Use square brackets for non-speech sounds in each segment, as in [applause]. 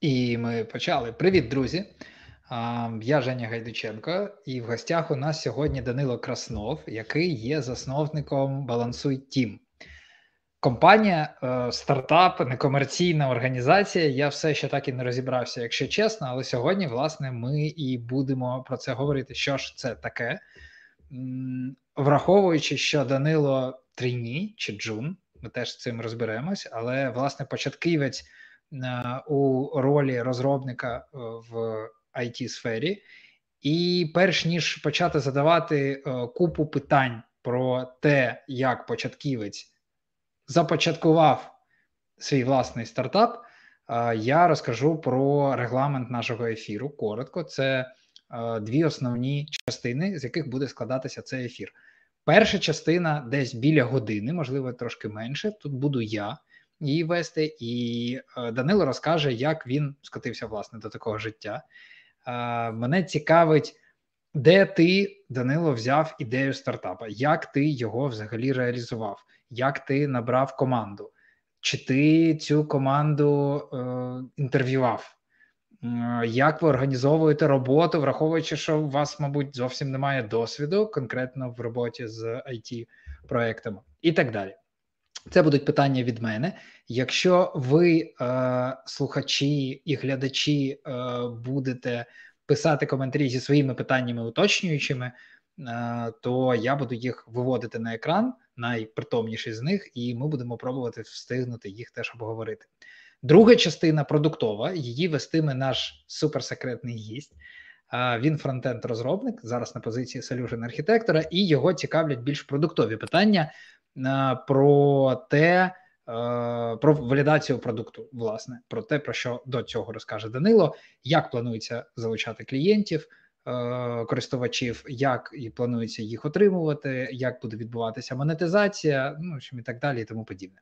І ми почали. Привіт, друзі! Я Женя Гайдученко, і в гостях у нас сьогодні Данило Краснов, який є засновником Балансуй Тім. Компанія, е, стартап, некомерційна організація. Я все ще так і не розібрався, якщо чесно. Але сьогодні, власне, ми і будемо про це говорити. Що ж це таке, враховуючи, що Данило Тріні чи Джун, ми теж з цим розберемось, але власне початківець у ролі розробника е, в it сфері і перш ніж почати задавати е, купу питань про те, як початківець започаткував свій власний стартап, я розкажу про регламент нашого ефіру. Коротко, це дві основні частини, з яких буде складатися цей ефір. Перша частина десь біля години, можливо, трошки менше. Тут буду я її вести, і е, Данило розкаже, як він скотився власне до такого життя. Е, мене цікавить, де ти, Данило, взяв ідею стартапа, як ти його взагалі реалізував, як ти набрав команду, чи ти цю команду е, інтерв'ював? Як ви організовуєте роботу, враховуючи, що у вас, мабуть, зовсім немає досвіду конкретно в роботі з it проектами і так далі. Це будуть питання від мене. Якщо ви, е, слухачі і глядачі, е, будете писати коментарі зі своїми питаннями уточнюючими, е, то я буду їх виводити на екран, найпритомніші з них, і ми будемо пробувати встигнути їх теж обговорити. Друга частина продуктова, її вестиме наш суперсекретний гість. Він фронтенд розробник зараз на позиції solution архітектора, і його цікавлять більш продуктові питання про те, про валідацію продукту, власне, про те, про що до цього розкаже Данило, як планується залучати клієнтів, користувачів, як і планується їх отримувати, як буде відбуватися монетизація, ну і так далі, і тому подібне.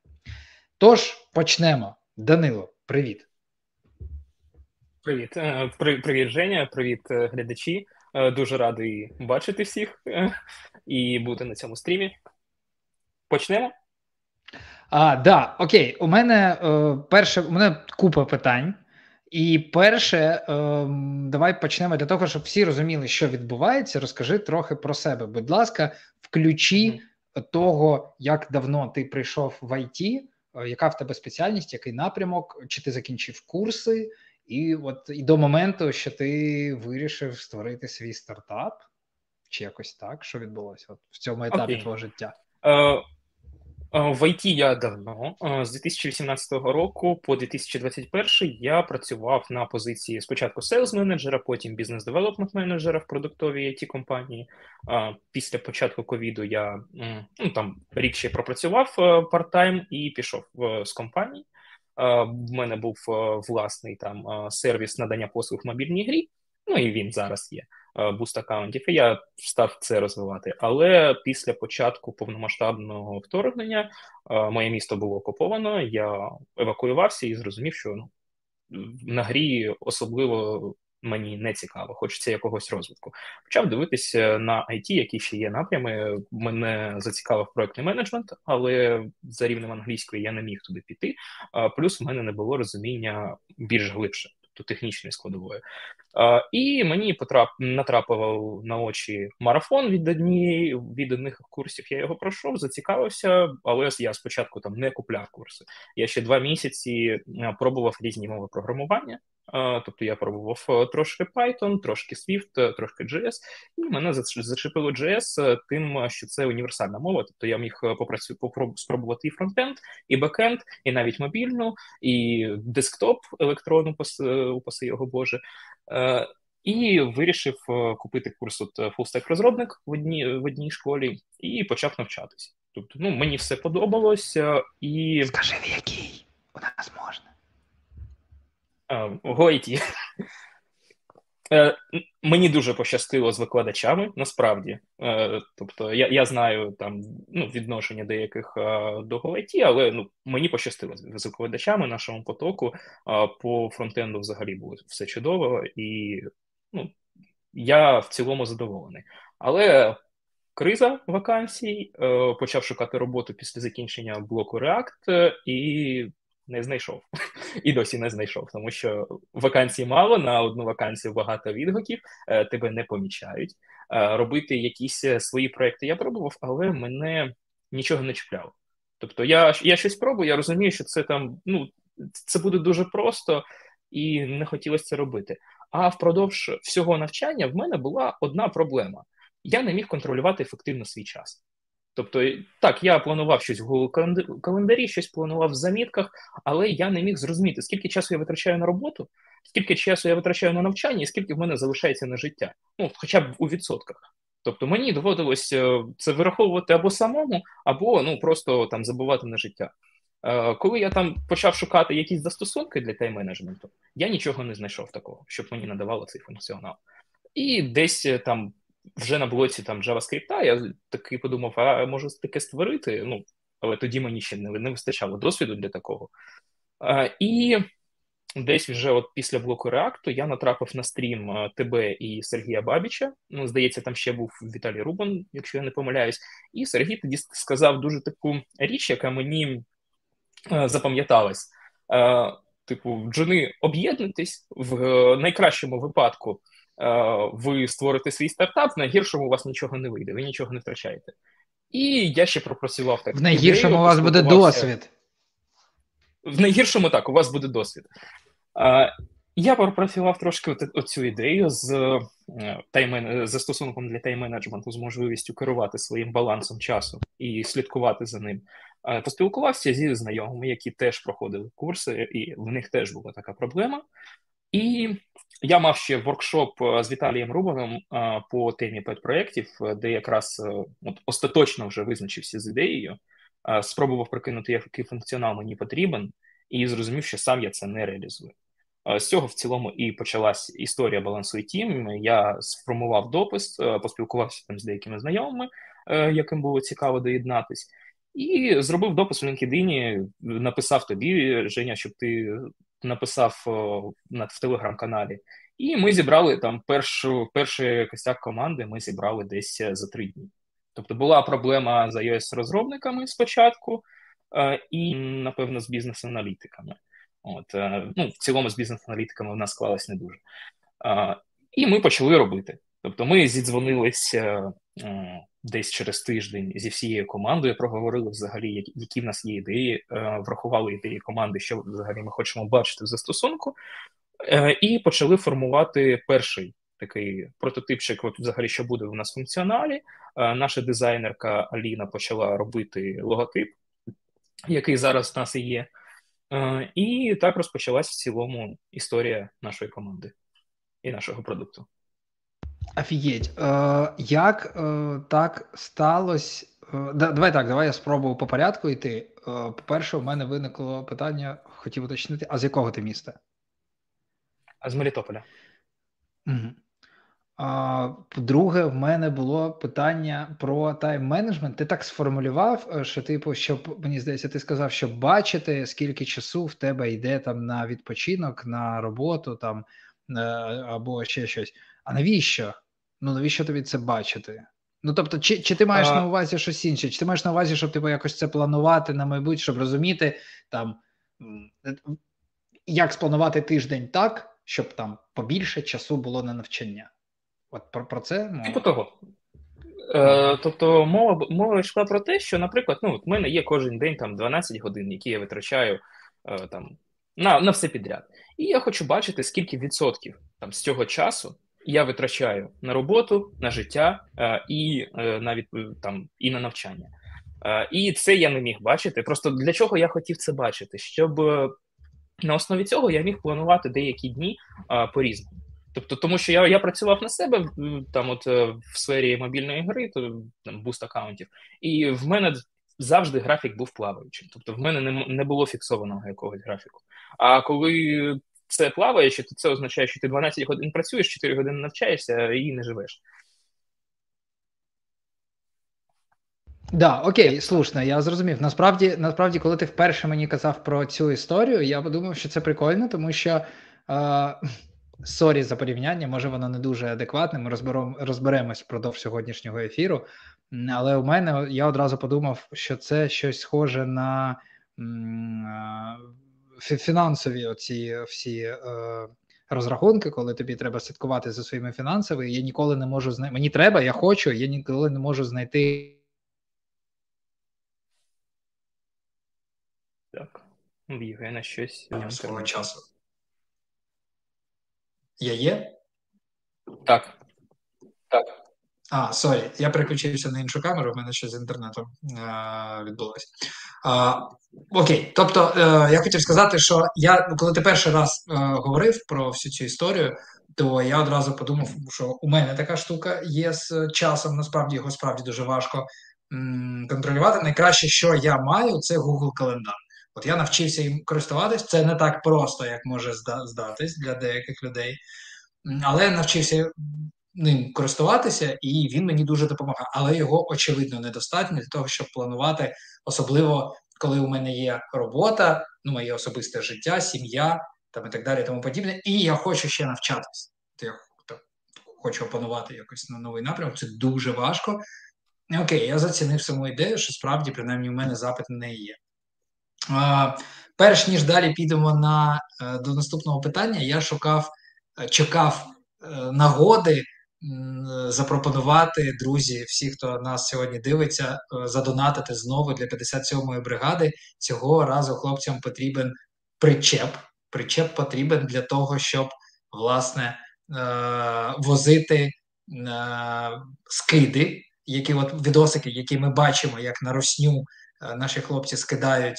Тож почнемо. Данило, привіт. Привіт, е, привіт, Женя, привіт, е, глядачі. Е, дуже радий бачити всіх і бути на цьому стрімі. Почнемо. А, Да, окей. У мене перше, у мене купа питань. І перше, давай почнемо для того, щоб всі розуміли, що відбувається. Розкажи трохи про себе. Будь ласка, включи mm-hmm. того, як давно ти прийшов в IT. Е, яка в тебе спеціальність, який напрямок, чи ти закінчив курси, і от і до моменту, що ти вирішив створити свій стартап, чи якось так, що відбулося от в цьому етапі okay. твого життя? Uh, в ІТ я давно з 2018 року по 2021 я працював на позиції спочатку sales менеджера, потім business development менеджера в продуктовій IT компанії. Після початку ковіду я ну там рік ще пропрацював part-time і пішов з компанії. В мене був власний там сервіс надання послуг в мобільній грі. Ну і він зараз є буст аккаунтів, і я став це розвивати. Але після початку повномасштабного вторгнення моє місто було окуповано. Я евакуювався і зрозумів, що ну на грі особливо. Мені не цікаво, хочеться якогось розвитку. Почав дивитися на IT, які ще є напрями. Мене зацікавив проектний менеджмент, але за рівнем англійської я не міг туди піти. Плюс в мене не було розуміння більш глибше технічної складової. І мені потрап натрапив на очі марафон від однієї від одних курсів. Я його пройшов, зацікавився, але я спочатку там не купляв курси. Я ще два місяці пробував різні мови програмування. Тобто я пробував е, трошки Python, трошки Swift, е, трошки JS, і мене зачепило JS е, тим, що це універсальна мова. Тобто я міг попрацю спробувати і фронтенд, і бекенд, і навіть мобільну, і десктоп електронну упаси його Боже. І вирішив купити курс от Full розробник в одній в одній школі і почав навчатися. Тобто, ну мені все подобалося і скажи в якій у нас можна. Гойті. Е, мені дуже пощастило з викладачами, насправді. Е, тобто, я я знаю там ну, відношення деяких до GoIT, але ну, мені пощастило з викладачами нашому потоку. По фронтенду взагалі було все чудово, і ну, я в цілому задоволений. Але криза вакансій, е, почав шукати роботу після закінчення блоку React і не знайшов. і досі не знайшов, тому що вакансій мало на одну вакансію багато відгуків, е, тебе не помічають. Е, робити якісь свої проекти я пробував, але мене нічого не чіпляло. Тобто, я я щось пробую, я розумію, що це там ну це буде дуже просто і не хотілося це робити. А впродовж всього навчання в мене була одна проблема: я не міг контролювати ефективно свій час. Тобто, так, я планував щось в Google календарі, щось планував в замітках, але я не міг зрозуміти, скільки часу я витрачаю на роботу, скільки часу я витрачаю на навчання, і скільки в мене залишається на життя. Ну, хоча б у відсотках. Тобто мені доводилось е, це вираховувати або самому, або ну просто там забувати на життя. Е, коли я там почав шукати якісь застосунки для тайм-менеджменту, я нічого не знайшов такого, щоб мені надавало цей функціонал. І десь е, там вже на блоці там JavaScript я таки подумав, а може таке створити? Ну, але тоді мені ще не, не вистачало досвіду для такого. А, І десь вже от після блоку реакту я натрапив на стрім тебе і Сергія Бабіча. Ну, здається, там ще був Віталій Рубан, якщо я не помиляюсь. І Сергій тоді сказав дуже таку річ, яка мені запам'яталась. Типу, джуни, об'єднуйтесь в найкращому випадку. Е, ви створите свій стартап, в найгіршому у вас нічого не вийде, ви нічого не втрачаєте. І я ще пропрацював так. В найгіршому ідею, у вас буде досвід. В найгіршому так, у вас буде досвід. Е, я пропрацював трошки оцю ідею з е, тайм застосунком для тайм-менеджменту, з можливістю керувати своїм балансом часу і слідкувати за ним. Поспілкувався зі знайомими, які теж проходили курси, і в них теж була така проблема. І я мав ще воркшоп е, з Віталієм Рубаном е, по темі педпроєктів, е, де якраз от, остаточно вже визначився з ідеєю, спробував прикинути, який функціонал мені потрібен, і зрозумів, що сам я це не реалізую. З цього в цілому і почалась історія балансу тім. Я сформував допис, поспілкувався там з деякими знайомими, яким було цікаво доєднатись, і зробив допис у LinkedIn, написав тобі, Женя, щоб ти написав в телеграм-каналі. І ми зібрали там першу, перший костяк команди. Ми зібрали десь е, за три дні. Тобто була проблема з ios розробниками спочатку, е, і, напевно, з бізнес-аналітиками. От, е, ну, В цілому з бізнес-аналітиками в нас склалось не дуже. І ми почали робити. Тобто, ми зідзвонилися десь через тиждень зі всією командою, проговорили взагалі, які в нас є ідеї, врахували ідеї команди, що взагалі ми хочемо бачити в застосунку. Е, і почали формувати перший такий прототипчик, от взагалі, що буде у нас в функціоналі. Е, наша дизайнерка Аліна почала робити логотип, який зараз в нас і є. Е, і так розпочалась в цілому історія нашої команди і нашого продукту. Офігеть, е, як е, так сталося? Е, давай так, давай я спробую по порядку йти. По-перше, у мене виникло питання, хотів уточнити, а з якого ти міста? з Мелітополя. Угу. А, Друге, в мене було питання про тайм-менеджмент. Ти так сформулював, що типу, щоб мені здається, ти сказав, щоб бачити, скільки часу в тебе йде там на відпочинок, на роботу там або ще щось. А навіщо? Ну навіщо тобі це бачити? Ну тобто, чи чи ти маєш а... на увазі щось інше? Чи ти маєш на увазі, щоб типу якось це планувати на майбутнє, щоб розуміти там як спланувати тиждень так? щоб там побільше часу було на навчання. От про про це мова. Типу того. Е, Тобто мова мова йшла про те, що, наприклад, ну, в мене є кожен день там 12 годин, які я витрачаю е, там, на на все підряд. І я хочу бачити, скільки відсотків там з цього часу я витрачаю на роботу, на життя е, і е, навіть е, там і на навчання. І це я не міг бачити. Просто для чого я хотів це бачити? Щоб на основі цього я міг планувати деякі дні а, по-різному. Тобто, тому що я я працював на себе там, от в сфері мобільної гри, то там буст аккаунтів, і в мене завжди графік був плаваючим. Тобто, в мене не не було фіксованого якогось графіку. А коли це плаваюче, то це означає, що ти 12 годин працюєш, 4 години навчаєшся і не живеш. Да, окей, слушно, я зрозумів. Насправді, насправді, коли ти вперше мені казав про цю історію, я подумав, що це прикольно, тому що е, sorry за порівняння, може воно не дуже адекватне. Ми розберемо розберемось впродовж сьогоднішнього ефіру. Але у мене я одразу подумав, що це щось схоже на фінансові оці всі е, розрахунки, коли тобі треба слідкувати за своїми фінансами. Я ніколи не можу знайти. Мені треба, я хочу, я ніколи не можу знайти. Так, в Євгена щось свого часу. Я є? Так. Так. А, sorry, я переключився на іншу камеру, в мене щось з інтернетом е- відбулося. А, Окей, тобто е, я хотів сказати, що я, коли ти перший раз е, говорив про всю цю історію, то я одразу подумав, що у мене така штука є з часом. Насправді його справді дуже важко м, контролювати. Найкраще, що я маю, це Google календар. От я навчився їм користуватись. Це не так просто, як може здатись для деяких людей, але навчився ним користуватися, і він мені дуже допомагає. Але його очевидно недостатньо для того, щоб планувати, особливо коли у мене є робота, ну моє особисте життя, сім'я там і так далі, тому подібне. І я хочу ще навчатися. То я так, хочу опанувати якось на новий напрямок. Це дуже важко. Окей, я зацінив саму ідею, що справді, принаймні, у мене запит неї є. А, Перш ніж далі підемо на е, до наступного питання, я шукав, е, чекав е, нагоди запропонувати друзі, всі, хто нас сьогодні дивиться, задонатити знову для 57-ї бригади. Цього разу хлопцям потрібен причеп. Причеп потрібен для того, щоб власне возити скиди, які от відосики, які ми бачимо, як на росню наші хлопці скидають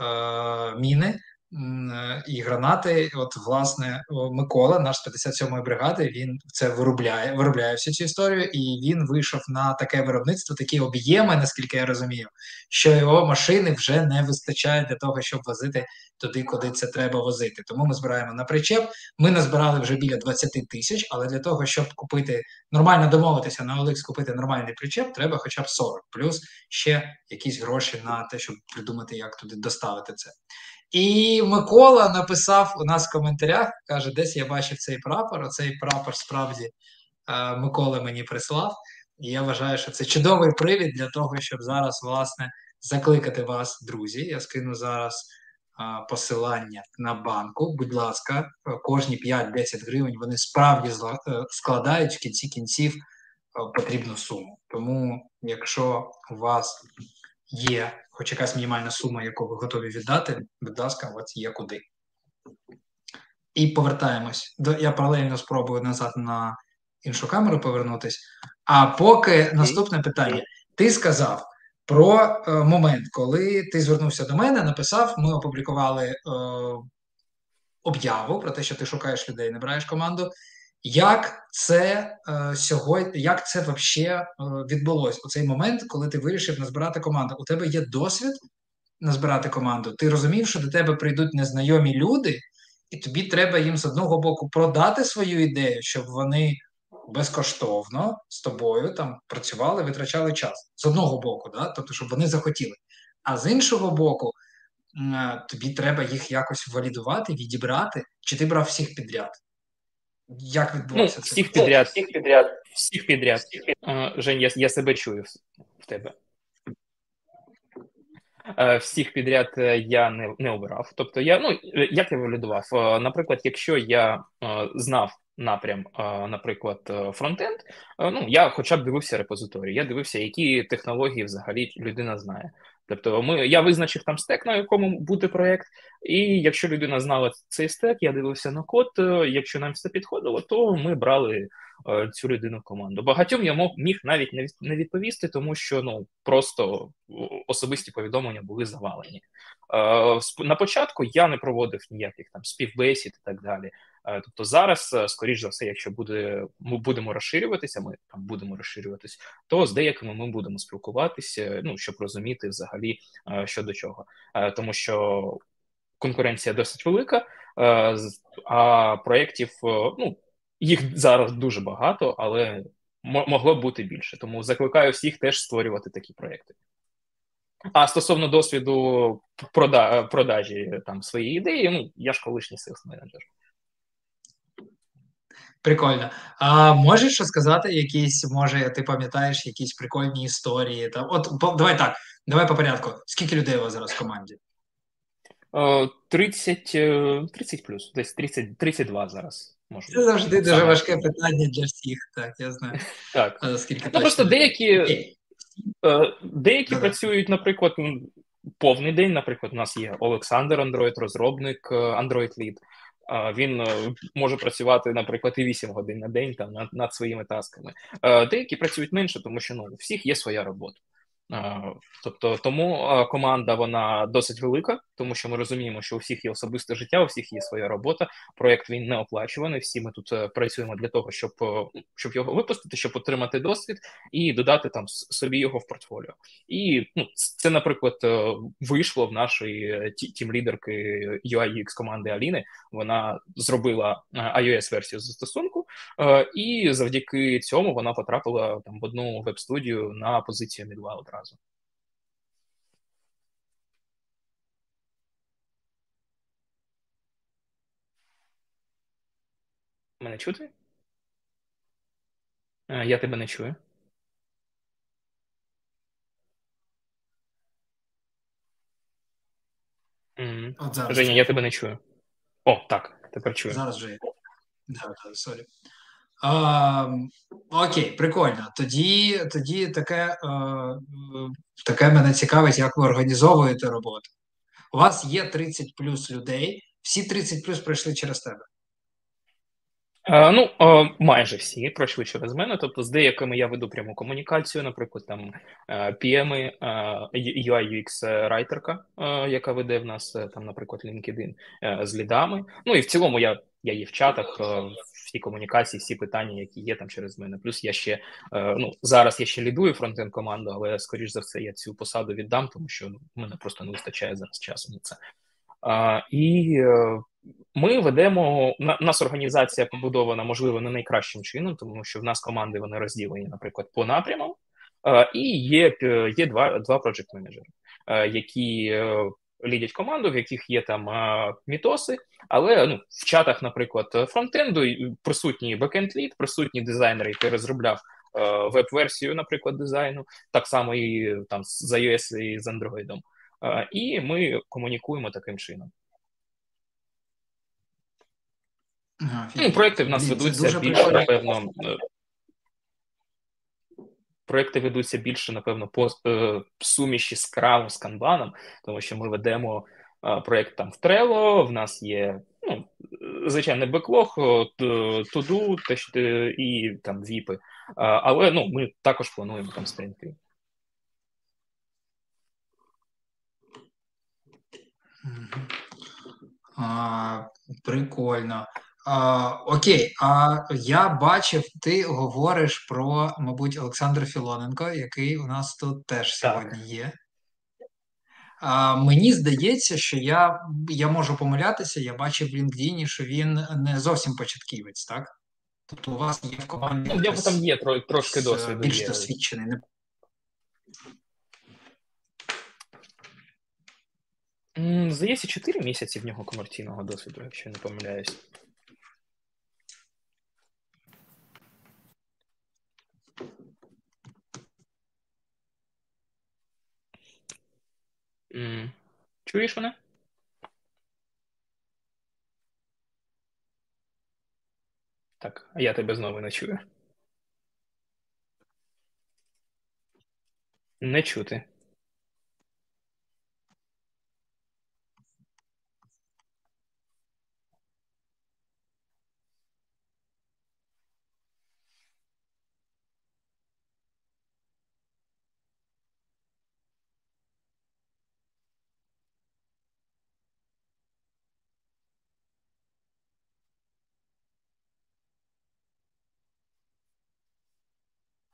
Е, міни е, і гранати. От, власне, Микола, наш з 57-ї бригади, він це виробляє, виробляє всю цю історію, і він вийшов на таке виробництво, такі об'єми, наскільки я розумію, що його машини вже не вистачає для того, щоб возити туди, куди це треба возити. Тому ми збираємо на причеп. Ми назбирали вже біля 20 тисяч, але для того, щоб купити нормально домовитися на OLX, купити нормальний причеп, треба хоча б 40, плюс ще якісь гроші на те, щоб придумати, як туди доставити це. І Микола написав у нас в коментарях, каже, десь я бачив цей прапор. Оцей прапор справді е, Микола мені прислав. І я вважаю, що це чудовий привід для того, щоб зараз, власне, закликати вас, друзі. Я скину зараз е, посилання на банку. Будь ласка, кожні 5-10 гривень вони справді е, складають в кінці кінців потрібну суму. Тому, якщо у вас є хоч якась мінімальна сума, яку ви готові віддати, будь ласка, от є куди. І повертаємось. Я паралельно спробую назад на іншу камеру повернутися. А поки наступне питання. Ти сказав про е, момент, коли ти звернувся до мене, написав, ми опублікували е, об'яву про те, що ти шукаєш людей, набираєш команду. Як це е, сьогодні, як це взагалі е, відбулося у цей момент, коли ти вирішив назбирати команду? У тебе є досвід назбирати команду? Ти розумів, що до тебе прийдуть незнайомі люди, і тобі треба їм з одного боку продати свою ідею, щоб вони безкоштовно з тобою там працювали, витрачали час з одного боку, да? тобто, щоб вони захотіли. А з іншого боку, е, тобі треба їх якось валідувати, відібрати, чи ти брав всіх підряд? Як відбувається ну, всіх підряд, всіх підряд, всіх підряд. Uh, Жень, я, я себе чую в тебе. Uh, всіх підряд е, я не не обирав. Тобто, я ну як я валідував? Наприклад, якщо я знав напрям, наприклад, фронтенд, ну я хоча б дивився репозиторії, я дивився, які технології взагалі людина знає. Тобто, ми я визначив там стек, на якому буде проєкт, і якщо людина знала цей стек, я дивився на код. Е, якщо нам все підходило, то ми брали е, цю людину в команду. Багатьом я мог міг навіть не відповісти, тому що ну просто особисті повідомлення були завалені. Е, на початку я не проводив ніяких там співбесід і так далі. Е, тобто зараз, е, скоріш за все, якщо буде ми будемо розширюватися, ми там будемо розширюватись, то з деякими ми будемо спілкуватися, ну щоб розуміти взагалі е, що до чого, тому що конкуренція досить велика, а проєктів, ну їх зараз дуже багато, але могло б бути більше. Тому закликаю всіх теж створювати такі проєкти. А стосовно досвіду прода продажі там своєї ідеї, ну я ж колишній селс менеджер. Прикольно. А можеш сказати якісь, може, ти пам'ятаєш якісь прикольні історії? Там? От по, давай так, давай по порядку. Скільки людей у вас зараз в команді? 30 30 плюс, десь 30, 32 зараз. Може, Це завжди дуже саме. важке питання для всіх, так, я знаю. [laughs] Так. Скільки ну, просто деякі деякі працюють, наприклад, повний день. Наприклад, у нас є Олександр, Android-розробник, Android Lead. Він може працювати, наприклад, і 8 годин на день там над, над своїми тасками. Деякі працюють менше, тому що ну, у всіх є своя робота. Тобто тому команда вона досить велика, тому що ми розуміємо, що у всіх є особисте життя, у всіх є своя робота. Проект він не оплачуваний. Всі ми тут е, працюємо для того, щоб е, щоб його випустити, щоб отримати досвід і додати там собі його в портфоліо. І ну, це, наприклад, е, вийшло в нашої тім-лідерки UI команди Аліни. Вона зробила ios версію застосунку, і завдяки цьому вона потрапила там в одну веб-студію на позицію Midwell одразу. Мене чути? Е, я тебе не чую. От зараз. Женя, я тебе не чую. О, так, тепер чую. Зараз вже. Да, да, sorry. А, Окей, прикольно. Тоді тоді таке е, таке мене цікавить, як ви організовуєте роботу. У вас є 30 плюс людей, всі 30 плюс пройшли через тебе. Е, ну, е, майже всі пройшли через мене. Тобто, з деякими я веду пряму комунікацію, наприклад, там е, PM, е, UI UX райтерка, яка веде в нас там, наприклад, LinkedIn з лідами. Ну і в цілому я я є в чатах, всі комунікації, всі питання, які є там через мене. Плюс я ще ну зараз я ще лідую фронтенд команду, але скоріш за все я цю посаду віддам, тому що ну, мене просто не вистачає зараз часу на це. А, І ми ведемо на нас організація побудована, можливо, не найкращим чином, тому що в нас команди вони розділені, наприклад, по напрямам, і є є два два проджект менеджери, які е, лідять команду, в яких є там мітоси, але ну, в чатах, наприклад, фронтенду присутній бекенд лід, присутній дизайнер, який розробляв е, веб-версію, наприклад, дизайну, так само і там з iOS і з Android. І ми комунікуємо таким чином. Ну, Проекти в нас ведуться більше, напевно. Е, проекти ведуться більше, напевно, по е, суміші з кравом, з канбаном, тому що ми ведемо е, проєкт там в Trello, в нас є ну, звичайний беклог, туду і там віпи. Але ну, ми також плануємо там спринти. Прикольно. А, Окей, а я бачив, ти говориш про, мабуть, Олександра Філоненко, який у нас тут теж сьогодні так. є. А, Мені здається, що я я можу помилятися. Я бачив в LinkedIn, що він не зовсім початківець, так? Тобто у вас є в команді. Ну, якось, там є трошки досвіду. Більш є. досвідчений. Здається, 4 місяці в нього комерційного досвіду, якщо не помиляюсь. Чуєш мене? Так, а я тебе знову не чую. Не чути.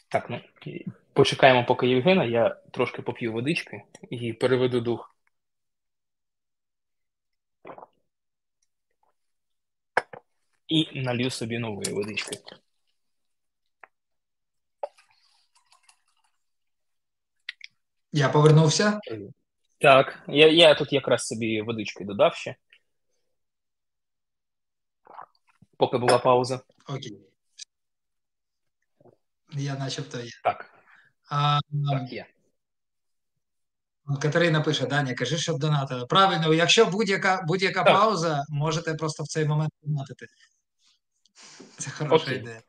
Так, ну почекаємо, поки Євгена, я трошки поп'ю водички і переведу дух. І налью собі нової водички. Я повернувся. Так, я я тут якраз собі водички додав ще. Поки була пауза. Окей. Я начебто є. Так. А, так, є. Катерина пише: Даня, кажи, щоб донатили. Правильно, якщо будь-яка будь-яка пауза, можете просто в цей момент донатити. Це хороша Окей. ідея.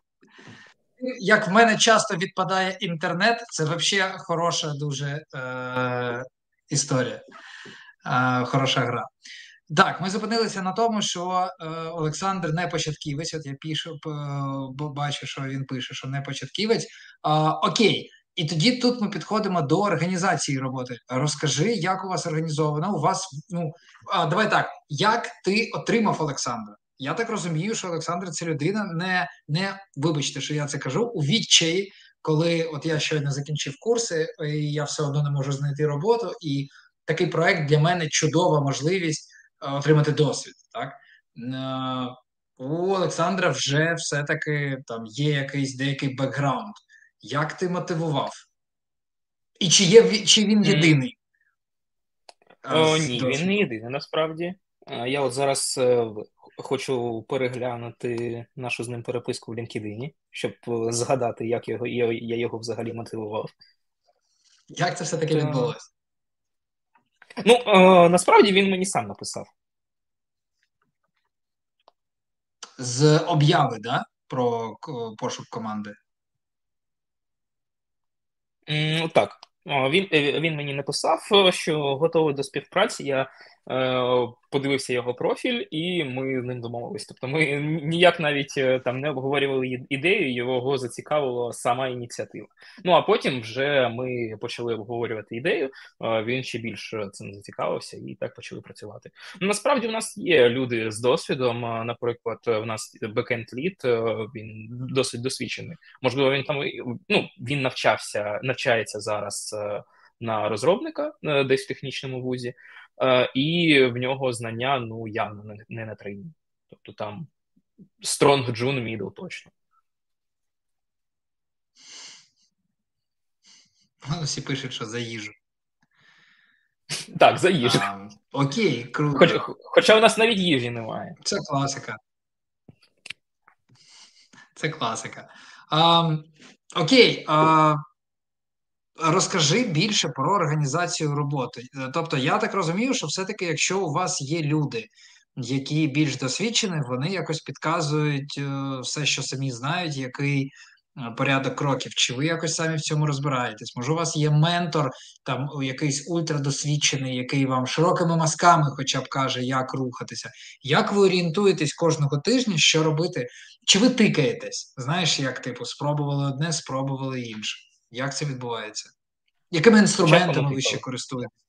Як в мене часто відпадає інтернет, це взагалі хороша дуже е, історія. Е, Хороша гра. Так, ми зупинилися на тому, що е, Олександр не початківець. От я пишу, е, бачу, що він пише, що не початківець. Е, окей, і тоді тут ми підходимо до організації роботи. Розкажи, як у вас організовано? У вас ну а, давай так, як ти отримав Олександра? Я так розумію, що Олександр це людина не не вибачте, що я це кажу у відчаї, коли от я щойно закінчив курси, і я все одно не можу знайти роботу. І такий проект для мене чудова можливість е, отримати досвід. Так е, у Олександра вже все-таки там є якийсь деякий бекграунд. Як ти мотивував? І чи є чи він єдиний? О, Ні, він не єдиний насправді. Я от зараз е, хочу переглянути нашу з ним переписку в LinkedIn, щоб е, згадати, як його, я, його взагалі мотивував. Як це все-таки То... відбулося? Ну, е, насправді він мені сам написав. З обяви, да? Про пошук команди. Так. Він е, він мені написав, що готовий до співпраці. Я Е, подивився його профіль, і ми з ним домовились. Тобто, ми ніяк навіть е, там не обговорювали ідею, його зацікавила сама ініціатива. Ну а потім вже ми почали обговорювати ідею. Е, він ще більше цим зацікавився і так почали працювати. Ну, Насправді у нас є люди з досвідом. Наприклад, у нас бекенд лід він досить досвідчений. Можливо, він там ну він навчався, навчається зараз на розробника десь в технічному вузі. Е, і в нього знання ну явно не, не на трейні. Тобто там Strong June Middle точно. Ну, всі пишуть, що за їжу. Так, за їжу. А, окей, круто. Хоч, Хоча у нас навіть їжі немає. Це класика. Це класика. А, окей. А, Розкажи більше про організацію роботи. Е, тобто, я так розумію, що все-таки, якщо у вас є люди, які більш досвідчені, вони якось підказують е, все, що самі знають, який е, порядок кроків, чи ви якось самі в цьому розбираєтесь? Може, у вас є ментор, там якийсь ультрадосвідчений, який вам широкими мазками, хоча б каже, як рухатися. Як ви орієнтуєтесь кожного тижня, що робити? Чи ви тикаєтесь? Знаєш, як типу, спробували одне, спробували інше. Як це відбувається? Якими інструментами ви ще користуєтесь?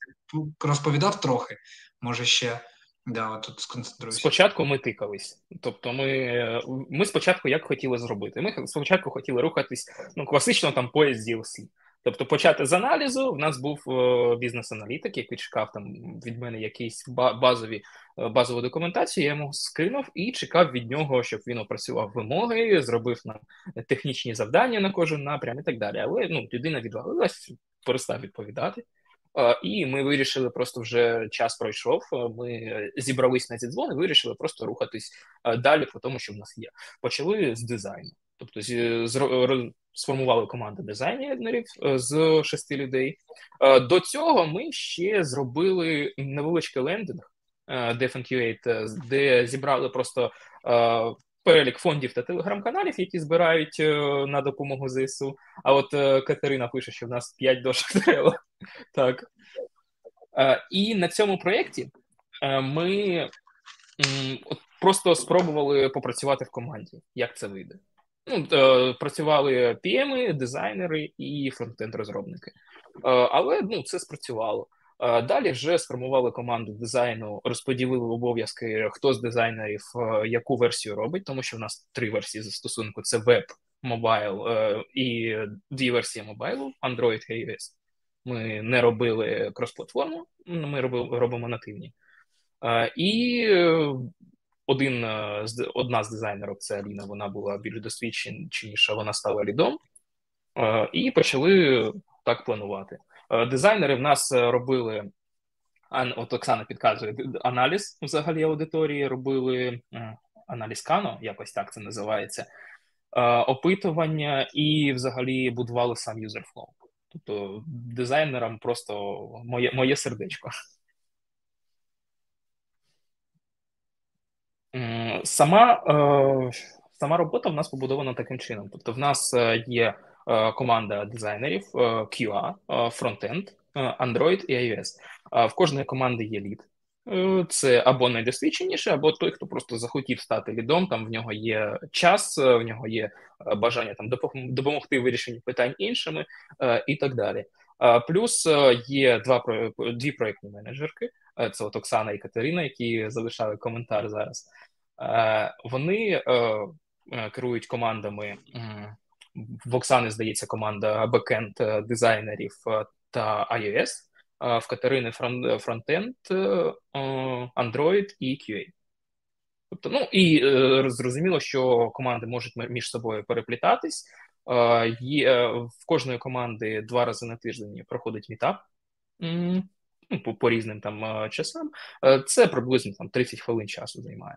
Розповідав трохи, може ще да, тут сконцентруюся. Спочатку ми тикались. Тобто, ми ми спочатку як хотіли зробити? Ми спочатку хотіли рухатись ну, класично там поїзд DLC. Тобто, почати з аналізу. В нас був е, бізнес-аналітик, який чекав там від мене якісь базові е, базову документацію. Я йому скинув і чекав від нього, щоб він опрацював вимоги, зробив нам технічні завдання на кожен напрям і так далі. Але ну, людина відвалилась, перестав відповідати. Е, і ми вирішили просто вже час пройшов. Ми зібрались на ці дзвони, вирішили просто рухатись далі, по тому, що в нас є. Почали з дизайну. Тобто з, сформували команду дизайнерів е, з шести людей. Е, до цього ми ще зробили невеличкий лендинг е, DFNQ8, де зібрали просто перелік фондів та телеграм-каналів, які збирають на допомогу ЗСУ. А от Катерина пише, що в нас 5 дошок треба. [laughs] Так. І на цьому проєкті ми просто спробували попрацювати в команді, як це вийде. Ну, е, Працювали PM, дизайнери і фронтенд-розробники. Е, але ну, це спрацювало. Е, далі вже сформували команду дизайну, розподілили обов'язки, хто з дизайнерів яку версію робить, тому що в нас три версії застосунку: це веб, мобайл і дві версії мобайлу, Android і iOS. Ми не робили крос-платформу, ми робимо нативні. І один е, з одна з дизайнерів, це Аліна, вона була більш досвідченіша, вона стала лідом, е, і почали так планувати. Е, дизайнери в нас робили. От Оксана підказує аналіз взагалі аудиторії, робили аналіз Kano, якось так це називається, опитування і взагалі будували сам user flow. Тобто дизайнерам просто моє моє сердечко. Сама е, сама робота в нас побудована таким чином. Тобто, в нас е, є е, команда дизайнерів QA, фронтенд, Android і iOS. В кожної команди є лід. Це або найдосвідченіший, або той, хто просто захотів стати лідом. Там в нього є час, в нього є бажання там допомогти в вирішенні питань іншими і так далі. Плюс є два дві проєктні менеджерки. Це от Оксана і Катерина, які залишали коментар зараз. Вони керують командами. В Оксани здається команда бекенд дизайнерів та iOS в Катерини фронтенд, Android і QA. Тобто, ну і е, зрозуміло, що команди можуть між собою переплітатись. Є в кожної команди два рази на тиждень проходить мітап ну, по, по різним там часам. Це приблизно там 30 хвилин часу займає.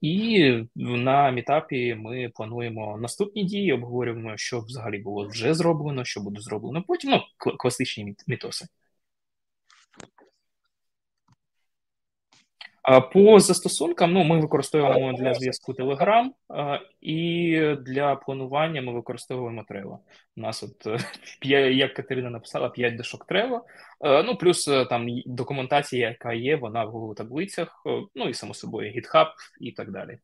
І на мітапі ми плануємо наступні дії, обговорюємо, що взагалі було вже зроблено, що буде зроблено потім. Ну, класичні мітоси. По застосункам ну, ми використовуємо для зв'язку Telegram, і для планування ми використовуємо Trello. У нас, от, [laughs] як Катерина написала, 5 дошок Trello, ну, плюс е, там документація, яка є, вона в Google таблицях, ну і само собою GitHub і так далі.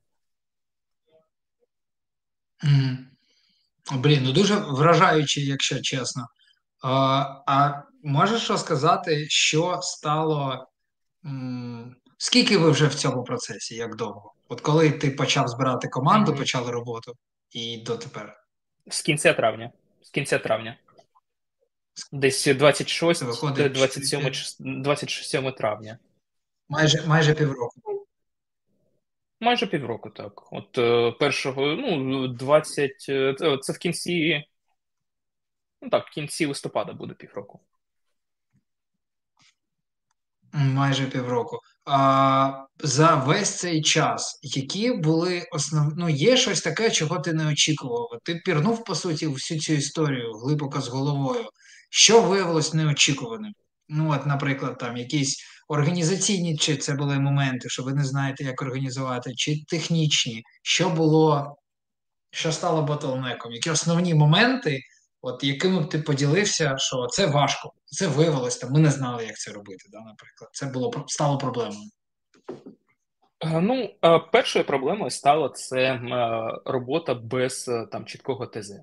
Блін, ну дуже вражаюче, якщо чесно. А можеш розказати, що стало Скільки ви вже в цьому процесі? Як довго? От коли ти почав збирати команду, mm-hmm. почали роботу і дотепер? З кінця травня. З кінця травня. Десь 26, 27, 27 травня. Майже майже півроку. Майже півроку, так. От е, першого, ну, 20. Е, це в кінці. Ну так, в кінці листопада буде півроку. Майже півроку. За весь цей час, які були основні, ну, є щось таке, чого ти не очікував. Ти пірнув, по суті, всю цю історію глибоко з головою. Що виявилось неочікуваним? Ну, от, наприклад, там якісь організаційні, чи це були моменти, що ви не знаєте, як організувати, чи технічні, що було, що стало ботлнеком, які основні моменти, от якими б ти поділився, що це важко, це виявилось там. Ми не знали, як це робити. Да, Наприклад, це було стало проблемою. Е, ну, е, першою проблемою стало це е, робота без там чіткого ТЗ.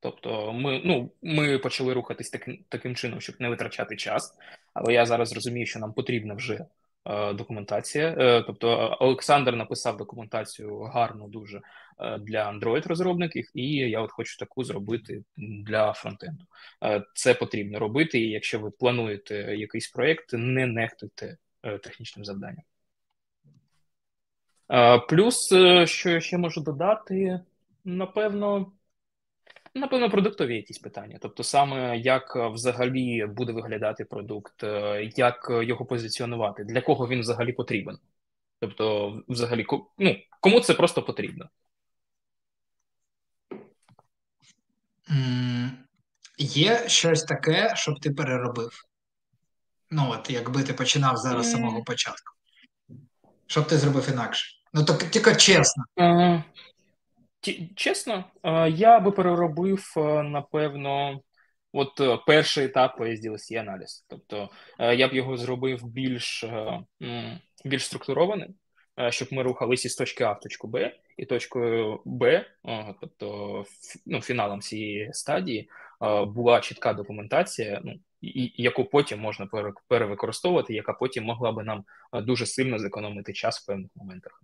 Тобто, ми ну, ми почали рухатись таким таким чином, щоб не витрачати час. Але я зараз розумію, що нам потрібна вже Е, документація. Е, тобто Олександр написав документацію гарну дуже е, для Android-розробників, і я от хочу таку зробити для фронтенду. Це потрібно робити, і якщо ви плануєте якийсь проєкт, не нехтуйте технічним завданням. Плюс, що я ще можу додати, напевно. Напевно, продуктові якісь питання. Тобто, саме як е, взагалі буде виглядати продукт, е, як його позиціонувати, для кого він взагалі потрібен. Тобто, взагалі, ну, кому це просто потрібно. Є щось таке, щоб ти переробив. Ну, от якби ти починав зараз з самого початку. Щоб ти зробив інакше. Ну, то тільки чесно. Чесно, е, я би переробив, е, напевно, от е, перший етап SDLC аналіз. Тобто я б його зробив більш більш структурованим, щоб ми рухалися з точки А в точку Б, і точкою Б, тобто ну, фіналом цієї стадії, була чітка документація, ну, яку потім можна перевикористовувати, яка потім могла би нам дуже сильно зекономити час в певних моментах.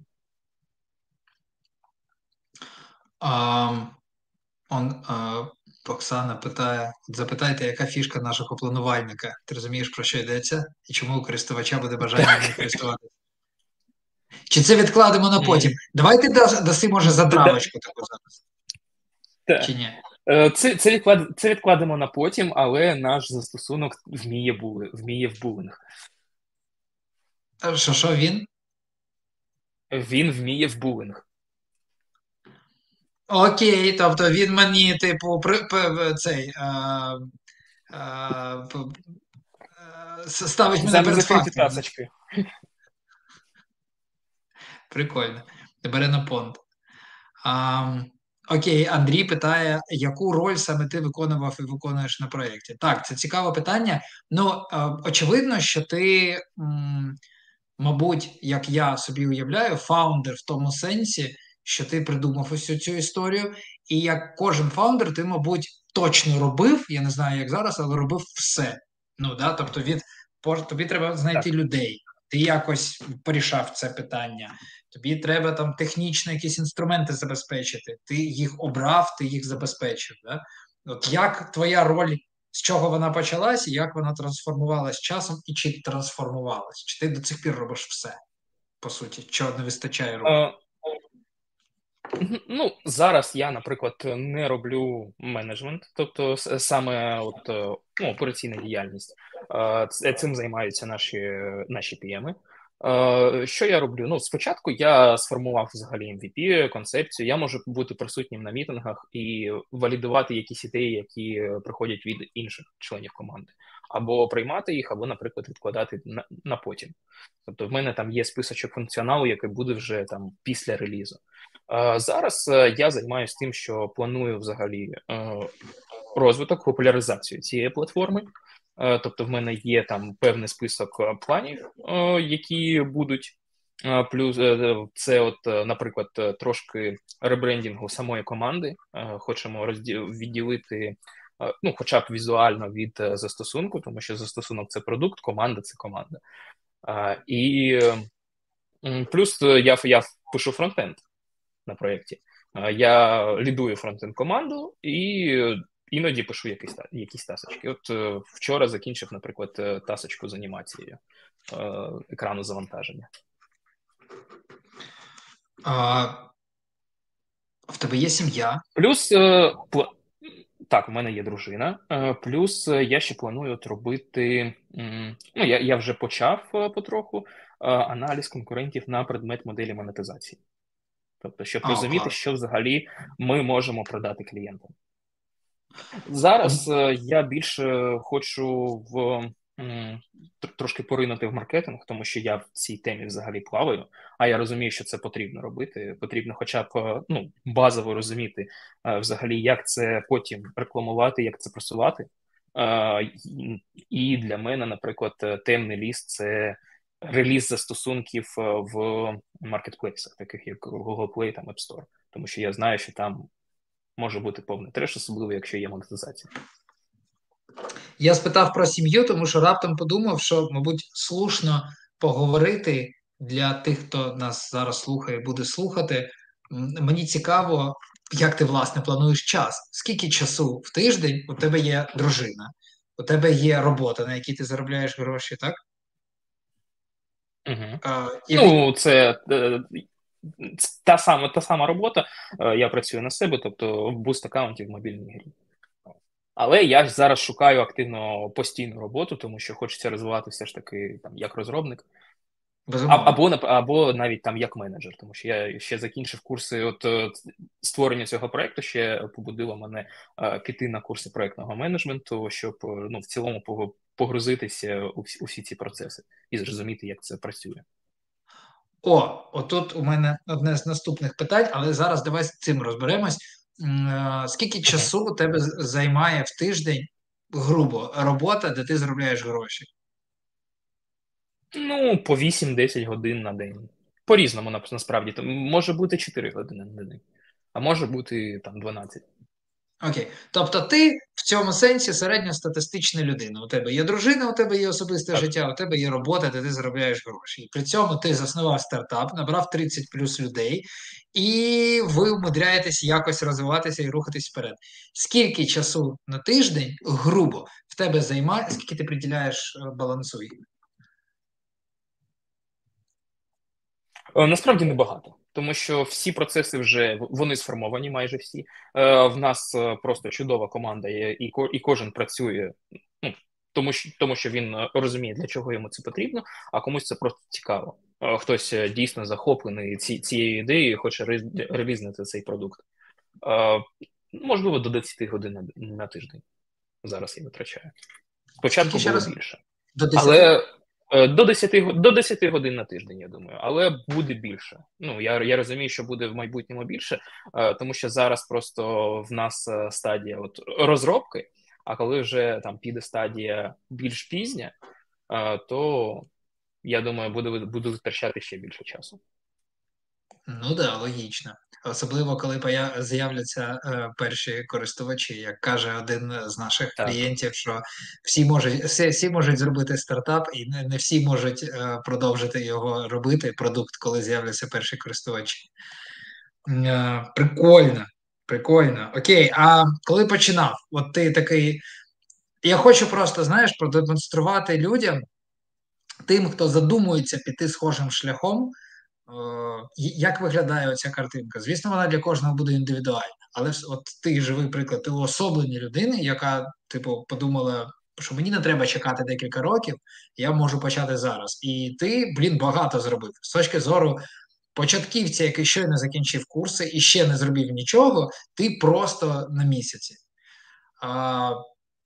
Он, Оксана питає: запитайте, яка фішка нашого планувальника? Ти розумієш, про що йдеться? І чому у користувача буде бажання [laughs] користуватися? Чи це відкладемо на потім? Давайте даси, може, затравочку таку зараз. Чи ні? Е, це це, відклад, це відкладемо на потім, але наш застосунок вміє були, вміє в булинг. Що, що він? Він вміє в булинг. Окей, тобто він мені, типу, при, при, цей. А, а, ставить мене перед фактом. Прикольно. Бере на понт. А, Окей, Андрій питає, яку роль саме ти виконував і виконуєш на проєкті? Так, це цікаве питання. Ну, очевидно, що ти, мабуть, як я собі уявляю, фаундер в тому сенсі, що ти придумав усю цю історію, і як кожен фаундер, ти, мабуть, точно робив, я не знаю, як зараз, але робив все. Ну, да, Тобто, від тобі треба знайти так. людей, ти якось порішав це питання. Тобі треба там технічно якісь інструменти забезпечити. Ти їх обрав, ти їх забезпечив. Да? От як твоя роль, з чого вона почалась, і як вона трансформувалась часом, і чи трансформувалась? Чи ти до цих пір робиш все? По суті, чого не вистачає ролі? Ну, зараз я, наприклад, не роблю менеджмент, тобто саме от ну, операційна діяльність. Цим займаються наші наші PM. Е, що я роблю? Ну, спочатку я сформував взагалі MVP, концепцію. Я можу бути присутнім на мітингах і валідувати якісь ідеї, які приходять від інших членів команди, або приймати їх, або, наприклад, відкладати на, на потім. Тобто, в мене там є списочок функціоналу, який буде вже там після релізу. Е, зараз е, я займаюся тим, що планую взагалі розвиток, популяризацію цієї платформи. Е, тобто, в мене є там певний список е, планів, е, які будуть. Плюс це, от, наприклад, трошки ребрендінгу самої команди. Хочемо розділ відділити, ну, хоча б візуально від застосунку, тому що застосунок це продукт, команда це команда. І плюс я я пишу фронтенд на проєкті. Я лідую фронтенд команду і іноді пишу якісь якісь тасочки. От е, вчора закінчив, наприклад, е, тасочку з анімацією е, екрану завантаження. А, В тебе є сім'я? Плюс так, у мене є дружина. Плюс я ще планую от робити. Ну, я я вже почав потроху аналіз конкурентів на предмет моделі монетизації. Тобто, щоб розуміти, що взагалі ми можемо продати клієнтам. Зараз е, я більше хочу в трошки поринути в маркетинг, тому що я в цій темі взагалі плаваю. А я розумію, що це потрібно робити. Потрібно, хоча б е, ну базово розуміти е, взагалі, як це потім рекламувати, як це просувати. І для мене, наприклад, темний ліс це реліз застосунків в маркетплейсах, таких як Google Play та App Store. Тому що я знаю, що там може бути повний треш, особливо якщо є монетизація. Я спитав про сім'ю, тому що раптом подумав, що, мабуть, слушно поговорити для тих, хто нас зараз слухає, буде слухати. Мені цікаво, як ти власне плануєш час. Скільки часу в тиждень у тебе є дружина, у тебе є робота, на якій ти заробляєш гроші, так? Угу. А, і... Ну, це е, та сама та сама робота. Е, я працюю на себе, тобто в буст аккаунті в мобільній грі. Але я ж зараз шукаю активно постійну роботу, тому що хочеться розвивати все ж таки там як розробник. Або або навіть там як менеджер, тому що я ще закінчив курси от, от створення цього проекту, ще побудило мене а, піти на курси проектного менеджменту, щоб ну, в цілому погрузитися у всі, у всі ці процеси і зрозуміти, як це працює. О, отут у мене одне з наступних питань, але зараз давай з цим розберемось. Е, скільки часу у тебе займає в тиждень грубо робота, де ти заробляєш гроші? Ну, по 8-10 годин на день. По різному насправді. Може бути 4 години на день, а може бути там 12. Окей. Тобто ти в цьому сенсі середньостатистична людина. У тебе є дружина, у тебе є особисте так. життя, у тебе є робота, де ти заробляєш гроші. І при цьому ти заснував стартап, набрав 30 плюс людей, і ви умудряєтесь якось розвиватися і рухатись вперед. Скільки часу на тиждень, грубо, в тебе займає, скільки ти приділяєш е, балансу? Е, насправді небагато тому що всі процеси вже вони сформовані, майже всі. Е, В нас е, просто чудова команда, є, і і кожен працює. Ну тому що тому, що він е, розуміє, для чого йому це потрібно, а комусь це просто цікаво. Е, хтось дійсно захоплений ці, цією ідеєю, і хоче релізнити цей продукт. можливо, до 10 годин на, на тиждень. Зараз я витрачаю. Спочатку було раз? більше. До 10? Але до 10 до 10 годин на тиждень, я думаю, але буде більше. Ну я я розумію, що буде в майбутньому більше, е, тому що зараз просто в нас е, стадія от розробки. А коли вже там піде стадія більш пізня, то я думаю, буду буду витрачати ще більше часу. Ну да, логічно. Особливо, коли з'являться е, перші користувачі, як каже один з наших так. клієнтів, що всі можуть всі, всі можуть зробити стартап, і не, не всі можуть е, продовжити його робити. Продукт, коли з'являться перші користувачі. Е, прикольно, прикольно. Окей, а коли починав? От ти такий. Я хочу просто, знаєш, продемонструвати людям, тим, хто задумується піти схожим шляхом. Е, як виглядає оця картинка? Звісно, вона для кожного буде індивідуальна, але от ти живий приклад, ти уособлення людини, яка, типу, подумала, що мені не треба чекати декілька років, я можу почати зараз. І ти, блін, багато зробив. З точки зору початківця, який щойно закінчив курси і ще не зробив нічого, ти просто на місяці. А,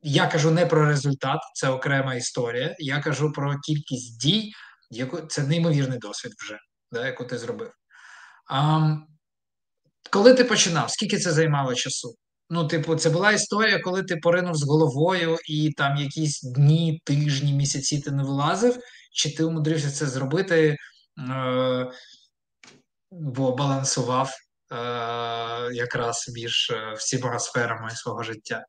Я кажу не про результат, це окрема історія. Я кажу про кількість дій, яку це неймовірний досвід вже да, яку ти зробив. А, Коли ти починав, скільки це займало часу? Ну, типу, це була історія, коли ти поринув з головою, і там якісь дні, тижні, місяці ти не вилазив, чи ти умудрився це зробити, е, бо балансував е, якраз між е, всіма сферами свого життя?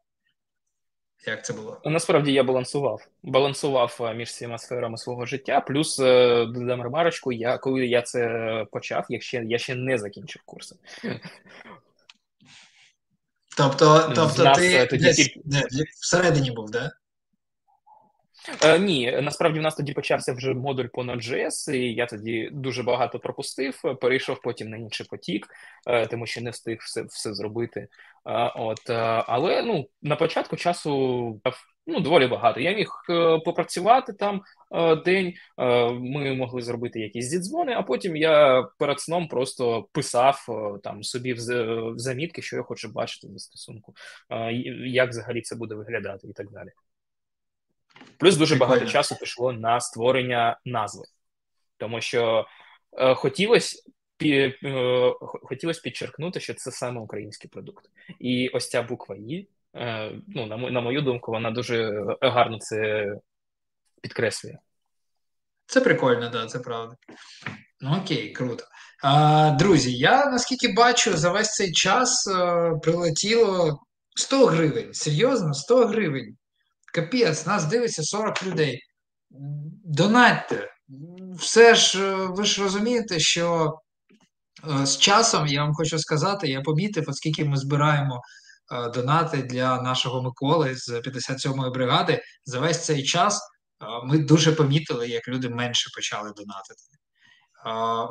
Як це було? Насправді я балансував. Балансував е, між всіма сферами свого життя. Плюс е, додам ремарочку, я коли я це почав, я ще я ще не закінчив курси. Тобто, тобто ти е, тоді десь, тільки... всередині був, так? Да? Е, Ні, насправді в нас тоді почався вже модуль по Node.js, і я тоді дуже багато пропустив. Перейшов потім на інший потік, е, тому що не встиг все все зробити. Е, от, е, Але ну, на початку часу ну, доволі багато. Я міг е, попрацювати там е, день, ми могли зробити якісь зідзвони, а потім я перед сном просто писав там собі в замітки, що я хочу бачити в стосунку, як взагалі це буде виглядати і так далі. Плюс дуже Прикольно. багато часу пішло на створення назви, тому що е, хотілося е, хотілося підчеркнути, що це саме український продукт. І ось ця буква І, е, ну, на, на мою думку, вона дуже гарно це підкреслює. Це прикольно, так, да, це правда. Ну окей, круто. А, Друзі, я наскільки бачу, за весь цей час а, прилетіло 100 гривень. Серйозно, 100 гривень. Капець, нас дивиться 40 людей. Донатьте. Все ж, е, ви ж розумієте, що е, з часом я вам хочу сказати, я помітив, оскільки ми збираємо е, донати для нашого Миколи з 57-ї бригади, за весь цей час ми дуже помітили, як люди менше почали донатити.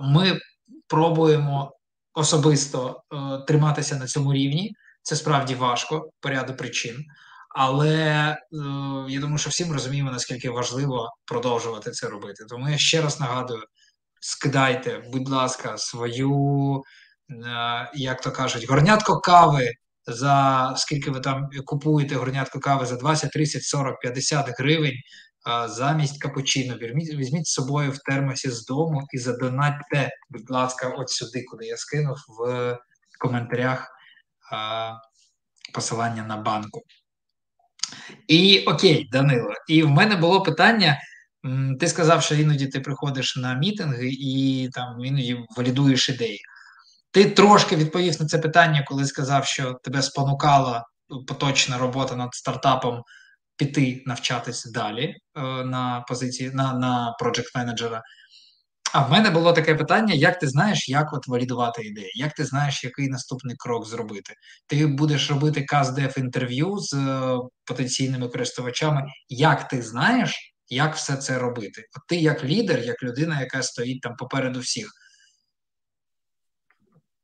Ми пробуємо особисто триматися на цьому рівні. Це справді важко по ряду причин. Але е, я думаю, що всім розуміємо, наскільки важливо продовжувати це робити. Тому я ще раз нагадую: скидайте, будь ласка, свою, е, як то кажуть, горнятко кави. За скільки ви там купуєте горнятко кави за 20, 30, 40, 50 гривень а, замість капучино. Візьміть, візьміть з собою в термосі з дому і задонатьте, будь ласка, от сюди, куди я скинув в коментарях а, посилання на банку. І окей, Данило, і в мене було питання. Ти сказав, що іноді ти приходиш на мітинги і там іноді валідуєш ідеї. Ти трошки відповів на це питання, коли сказав, що тебе спонукала поточна робота над стартапом піти навчатися далі е, на позиції на на проджект менеджера. А в мене було таке питання: як ти знаєш, як от валідувати ідеї? Як ти знаєш, який наступний крок зробити? Ти будеш робити каздев інтерв'ю з е, потенційними користувачами. Як ти знаєш, як все це робити? От ти як лідер, як людина, яка стоїть там попереду всіх,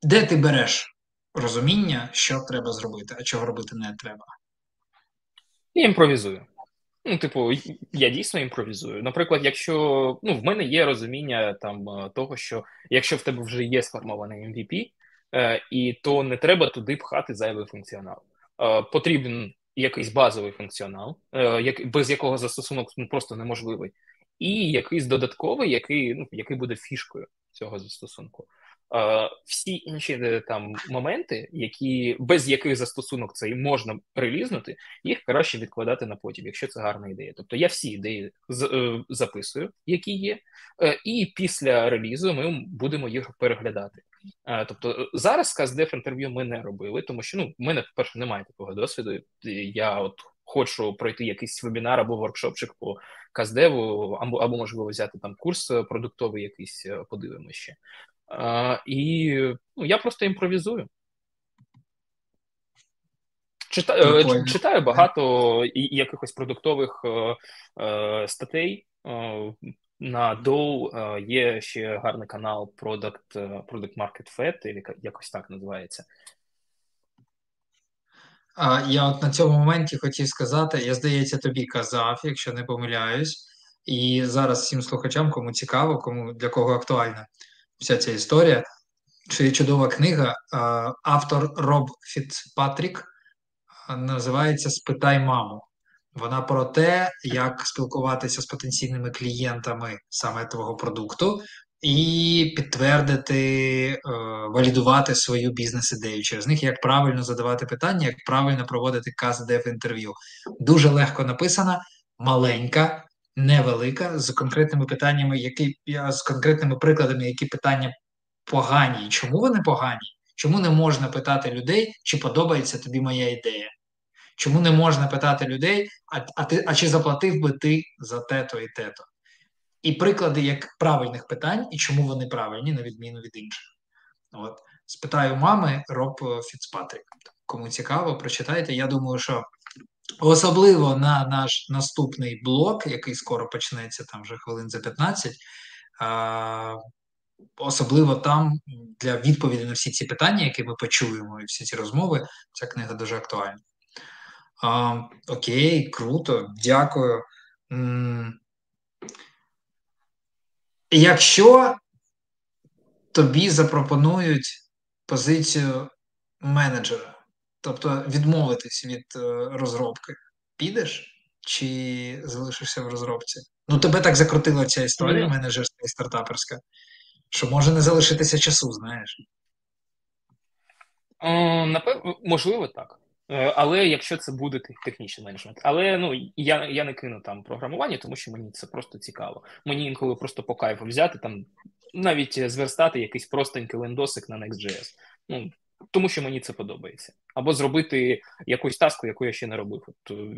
де ти береш розуміння, що треба зробити, а чого робити не треба? Я імпровізую. Ну, типу, я дійсно імпровізую. Наприклад, якщо ну, в мене є розуміння там е, того, що якщо в тебе вже є сформований MVP, і то не треба туди пхати зайвий функціонал. Потрібен якийсь базовий функціонал, без якого застосунок ну, просто неможливий, і якийсь додатковий, який ну, який буде фішкою цього застосунку. Всі інші е, там моменти, які без яких застосунок цей можна релізнути, їх краще відкладати на потім, якщо це гарна ідея. Тобто я всі ідеї е, записую, які є, е, і після релізу ми будемо їх переглядати. Тобто зараз каздев інтерв'ю ми не робили, тому що ну в мене по перше немає такого досвіду. Я от хочу пройти якийсь вебінар або воркшопчик по каздеву, або або можливо взяти там курс продуктовий, якийсь подивимося ще. А, І ну, я просто імпровізую. Читаю, читаю багато якихось продуктових е, е, статей. Е, на е, є ще гарний канал Product Product Market Fit, якось так називається. А, Я от на цьому моменті хотів сказати: я здається, тобі казав, якщо не помиляюсь, і зараз всім слухачам, кому цікаво, кому для кого актуальна вся ця історія. Чи чудова книга, автор Роб Фіцпатрік називається Спитай маму. Вона про те, як спілкуватися з потенційними клієнтами саме твого продукту, і підтвердити, е, валідувати свою бізнес-ідею через них, як правильно задавати питання, як правильно проводити каз-дев інтерв'ю. Дуже легко написана, маленька, невелика, з конкретними питаннями, які з конкретними прикладами, які питання погані. Чому вони погані? Чому не можна питати людей, чи подобається тобі моя ідея? Чому не можна питати людей, а а, ти, а чи заплатив би ти за те-то і те-то? І приклади як правильних питань, і чому вони правильні, на відміну від інших. От. Спитаю мами Роб Фіцпатрік. Кому цікаво, прочитайте. Я думаю, що особливо на наш наступний блок, який скоро почнеться, там вже хвилин за 15, особливо там для відповіді на всі ці питання, які ми почуємо, і всі ці розмови, ця книга дуже актуальна. Окей, круто, дякую. Якщо тобі запропонують позицію менеджера, тобто відмовитись від е, розробки, підеш чи залишишся в розробці? Ну, тебе так закрутила ця історія, менеджерська і стартаперська, що може не залишитися часу, знаєш? Напевно, можливо, так. Е, але якщо це буде технічний менеджмент, але ну я я не кину там програмування, тому що мені це просто цікаво. Мені інколи просто по кайфу взяти там, навіть зверстати якийсь простенький лендосик на Next.js. Ну тому що мені це подобається, або зробити якусь таску, яку я ще не робив. От, е,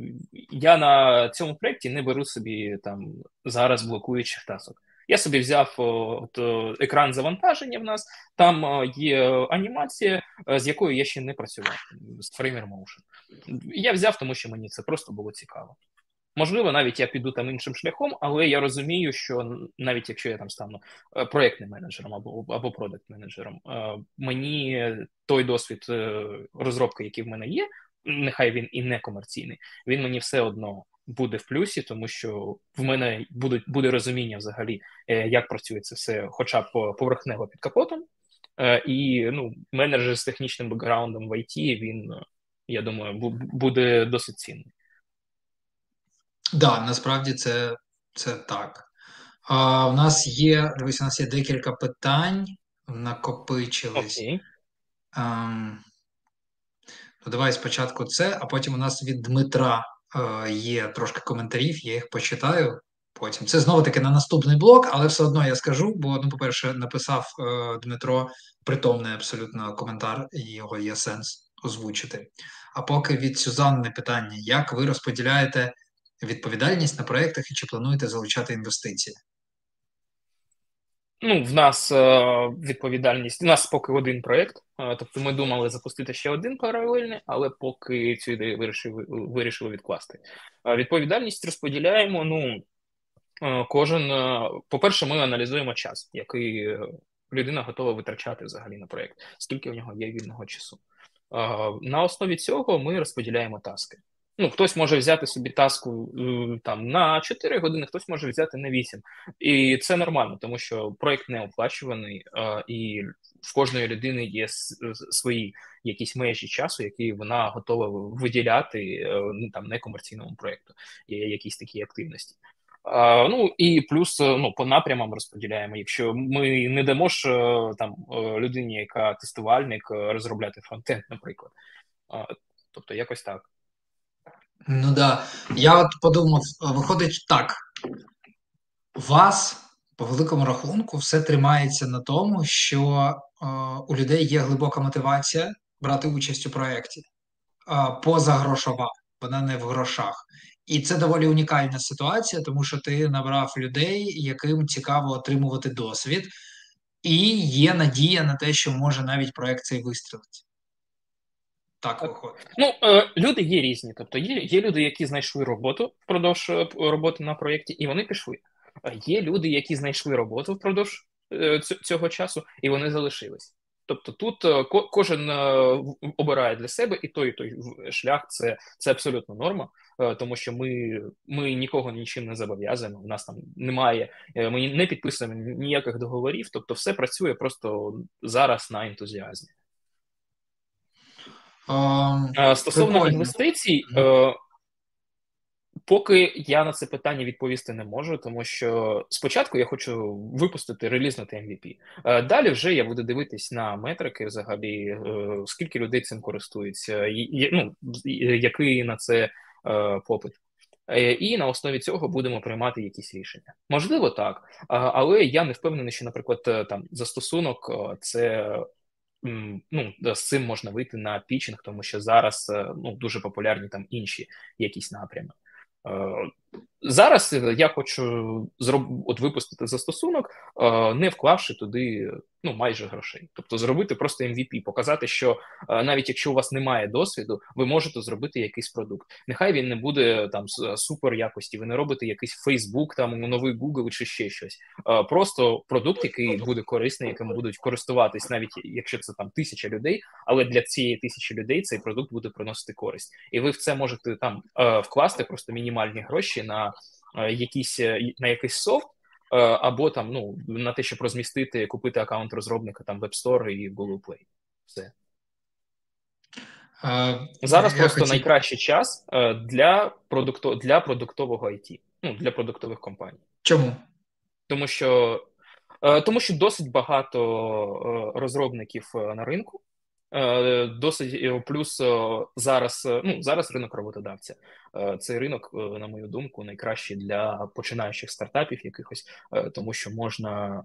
Я на цьому проєкті не беру собі там зараз блокуючих тасок. Я собі взяв от, екран завантаження в нас, там є анімація, з якою я ще не працював з Framer Motion. Я взяв, тому що мені це просто було цікаво. Можливо, навіть я піду там іншим шляхом, але я розумію, що навіть якщо я там стану е, проєктним менеджером або або продакт менеджером, е, мені той досвід е, розробки, який в мене є, нехай він і не комерційний, він мені все одно буде в плюсі, тому що в мене буде, буде розуміння взагалі, як працює це все, хоча б поверхнево під капотом. І ну, менеджер з технічним бекграундом в IT, він, я думаю, буде досить цінний. Да, насправді це це так. А, У нас є дивись, у нас є декілька питань, накопичились. Okay. А, ну, Давай спочатку це, а потім у нас від Дмитра Е, є трошки коментарів, я їх почитаю. Потім це знову таки на наступний блок, але все одно я скажу. Бо, ну, по-перше, написав е, Дмитро притомний абсолютно коментар, і його є сенс озвучити. А поки від Сюзанни питання: як ви розподіляєте відповідальність на проєктах і чи плануєте залучати інвестиції? Ну, в нас е, відповідальність. У нас поки один проєкт. Е, тобто ми думали запустити ще один паралельний, але поки цю ідею вирішили вирішили відкласти. Е, відповідальність розподіляємо. Ну кожен, по-перше, ми аналізуємо час, який людина готова витрачати взагалі на проєкт, скільки в нього є вільного часу. На основі цього ми розподіляємо таски. Ну, хтось може взяти собі таску е, там на 4 години, хтось може взяти на 8. І це нормально, тому що проект не оплачуваний, і в кожної людини є свої якісь межі часу, які вона готова виділяти е, ну, там некомерційному проєкту, є якісь такі активності. А, Ну і плюс е, ну по напрямам розподіляємо. Якщо ми не дамо ж е, там людині, яка тестувальник, розробляти фронтенд, наприклад. А, Тобто, якось так. Ну да. Я от подумав, виходить так. Вас по великому рахунку все тримається на тому, що е, у людей є глибока мотивація брати участь у проєкті позагрошова, вона не в грошах. І це доволі унікальна ситуація, тому що ти набрав людей, яким цікаво отримувати досвід, і є надія на те, що може навіть проект цей вистрілити. Так виходить. Ну, е, люди є різні. Тобто є є люди, які знайшли роботу впродовж е, роботи на проєкті, і вони пішли. Є люди, які знайшли роботу впродовж е, цього часу, і вони залишились. Тобто тут е, кожен е, обирає для себе і той і той шлях це це абсолютно норма, е, тому що ми ми нікого нічим не зобов'язуємо. У нас там немає, ми не підписуємо ніяких договорів. Тобто, все працює просто зараз на ентузіазмі. Стосовно прикольно. інвестицій, Поки я на це питання відповісти не можу, тому що спочатку я хочу випустити релізнути MVP. Е, далі вже я буду дивитись на метрики, взагалі, е, скільки людей цим користується, ну, який на це е, попит. І на основі цього будемо приймати якісь рішення. Можливо, так, але я не впевнений, що, наприклад, там застосунок це. Ну, з цим можна вийти на пічинг, тому що зараз ну дуже популярні там інші якісь напрями. Е, зараз я хочу зроб... от випустити застосунок, е, не вклавши туди ну майже грошей. Тобто зробити просто MVP, показати, що е, навіть якщо у вас немає досвіду, ви можете зробити якийсь продукт. Нехай він не буде там супер якості. Ви не робите якийсь Facebook, там новий Google чи ще щось. Просто продукт, який буде корисний, яким будуть користуватись, навіть якщо це там тисяча людей, але для цієї тисячі людей цей продукт буде приносити користь, і ви в це можете там вкласти просто мінімальні гроші на якісь на якийсь софт. Е, або там ну на те, щоб розмістити, купити аккаунт розробника там в App Store і Google Play. Все. А, е, Зараз просто хотів... найкращий час е, для продукто... для продуктового IT, ну для продуктових компаній. Чому? Тому що тому що досить багато розробників на ринку, Е, досить е, плюс е, зараз ну зараз ринок роботодавця. Цей ринок, на мою думку, найкращий для починаючих стартапів якихось, тому що можна,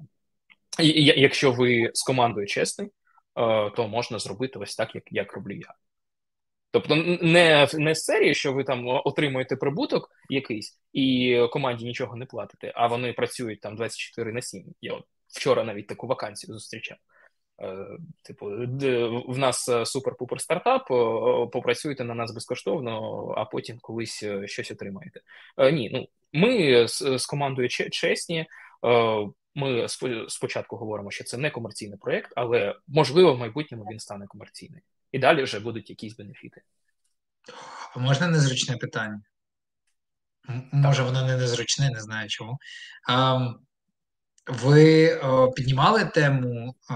якщо ви з командою чесний, то можна зробити ось так, як як роблю я. Тобто, не не з серії, що ви там отримуєте прибуток якийсь і команді нічого не платите, а вони працюють там 24 на 7. Я от вчора навіть таку вакансію зустрічав. Е, типу, в нас е, супер-пупер стартап, попрацюйте на нас безкоштовно, а потім колись е, щось отримаєте. Ні, ну ми з, командою чесні. Ми спочатку говоримо, що це не комерційний проєкт, але можливо в майбутньому він стане комерційним. І далі вже будуть якісь бенефіти. А можна незручне питання? Може, воно не незручне, не знаю чому. Ви о, піднімали тему о,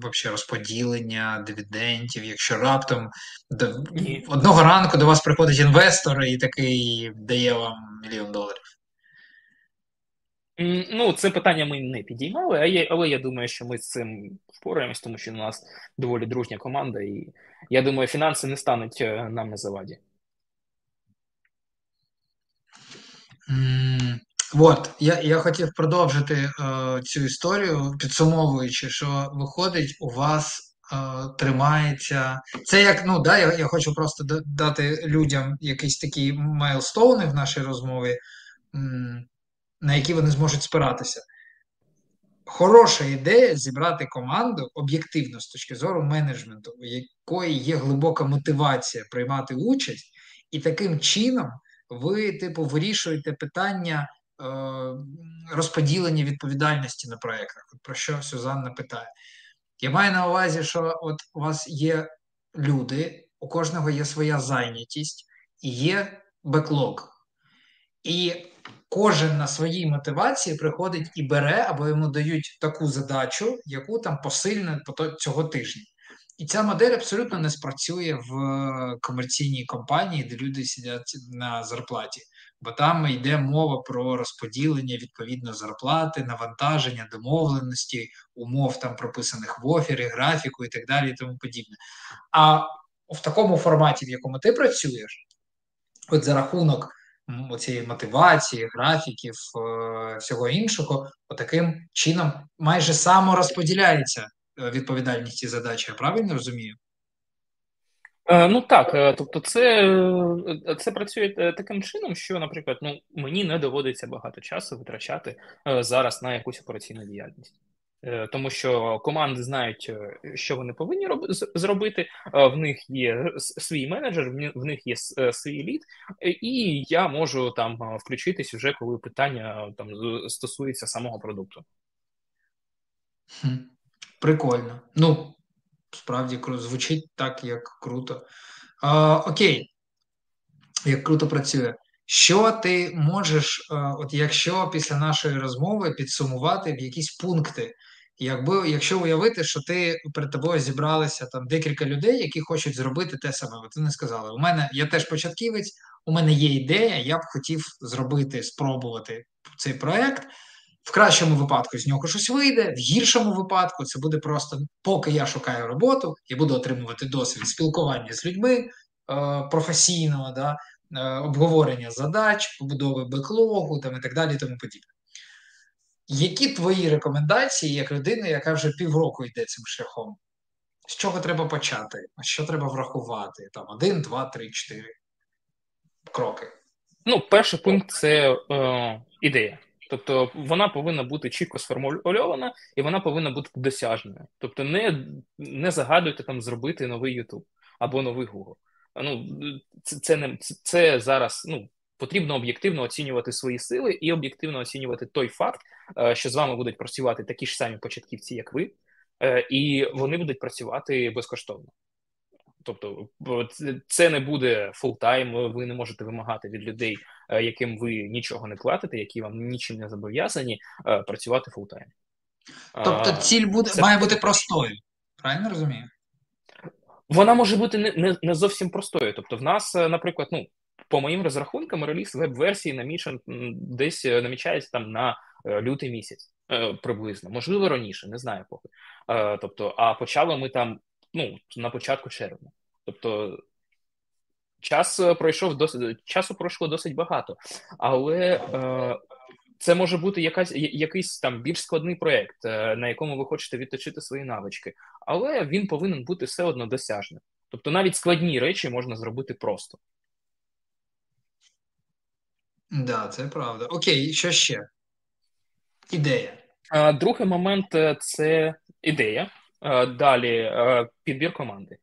вообще розподілення дивідендів, якщо раптом до, одного ранку до вас приходить інвестор і такий дає вам мільйон доларів? Ну, це питання ми не підіймали, а я, але я думаю, що ми з цим впораємось, тому що у нас доволі дружня команда, і я думаю, фінанси не стануть е, нам на заваді. От, я я хотів продовжити е, цю історію, підсумовуючи, що виходить, у вас е, тримається. Це як, ну да, я я хочу просто дати людям якісь такі майлстоуни в нашій розмові, м, на які вони зможуть спиратися. Хороша ідея зібрати команду об'єктивно з точки зору менеджменту, у якої є глибока мотивація приймати участь, і таким чином ви, типу, вирішуєте питання. Е, розподілення відповідальності на проєктах. Про що Сюзанна питає? Я маю на увазі, що от у вас є люди, у кожного є своя зайнятість, і є беклог. І кожен на своїй мотивації приходить і бере, або йому дають таку задачу, яку там посильне цього тижня. І ця модель абсолютно не спрацює в комерційній компанії, де люди сидять на зарплаті, бо там йде мова про розподілення відповідно зарплати, навантаження, домовленості, умов там прописаних в офері, графіку і так далі, і тому подібне. А в такому форматі, в якому ти працюєш, от за рахунок цієї мотивації, графіків, е, всього іншого, отаким чином майже саморозподіляється е, відповідальність і задачі. Я правильно розумію? Е, ну так, тобто, це це працює таким чином, що, наприклад, ну мені не доводиться багато часу витрачати зараз на якусь операційну діяльність. Е, тому що команди знають, е, що вони повинні роб... зробити. В них є свій менеджер, в них є е, свій лід, і я можу там включитись вже, коли питання там стосується самого продукту. Прикольно. Ну, справді звучить так, як круто. А, Окей, як круто працює. Що ти можеш, от якщо після нашої розмови підсумувати в якісь пункти, Якби якщо уявити, що ти перед тобою зібралися там декілька людей, які хочуть зробити те саме, от вони сказали: у мене я теж початківець, у мене є ідея, я б хотів зробити, спробувати цей проект. В кращому випадку з нього щось вийде, в гіршому випадку це буде просто поки я шукаю роботу, я буду отримувати досвід спілкування з людьми е, професійного, да, е, обговорення задач, побудови беклогу там і так далі, тому подібне. Які твої рекомендації як людини, яка вже півроку йде цим шляхом? З чого треба почати? Що треба врахувати? Там один, два, три, чотири кроки. Ну, перший пункт це е, ідея. Тобто вона повинна бути чітко сформульована і вона повинна бути досяжною. Тобто, не не загадуйте там зробити новий YouTube або новий Google. Ну, Це це, не, це, зараз ну, потрібно об'єктивно оцінювати свої сили і об'єктивно оцінювати той факт, е, що з вами будуть працювати такі ж самі початківці, як ви, е, і вони будуть працювати безкоштовно. Тобто, це не буде full-time, ви не можете вимагати від людей, е, яким ви нічого не платите, які вам нічим не зобов'язані, працювати full-time. Тобто, ціль буде це... має бути простою. Правильно розумію? Вона може бути не не, не зовсім простою. Тобто, в нас, наприклад, ну по моїм розрахункам, реліз веб-версії намічен десь е, намічається там на е, лютий місяць е, приблизно, можливо, раніше, не знаю поки. Тобто, а почали ми там ну, на початку червня. Тобто час пройшов досить часу пройшло досить багато, але це може бути якась якийсь там більш складний проєкт, на якому ви хочете відточити свої навички, але він повинен бути все одно досяжним. Тобто навіть складні речі можна зробити просто. Да, це правда. Окей, що ще? Ідея. Другий момент е, це ідея. Далі е, підбір команди.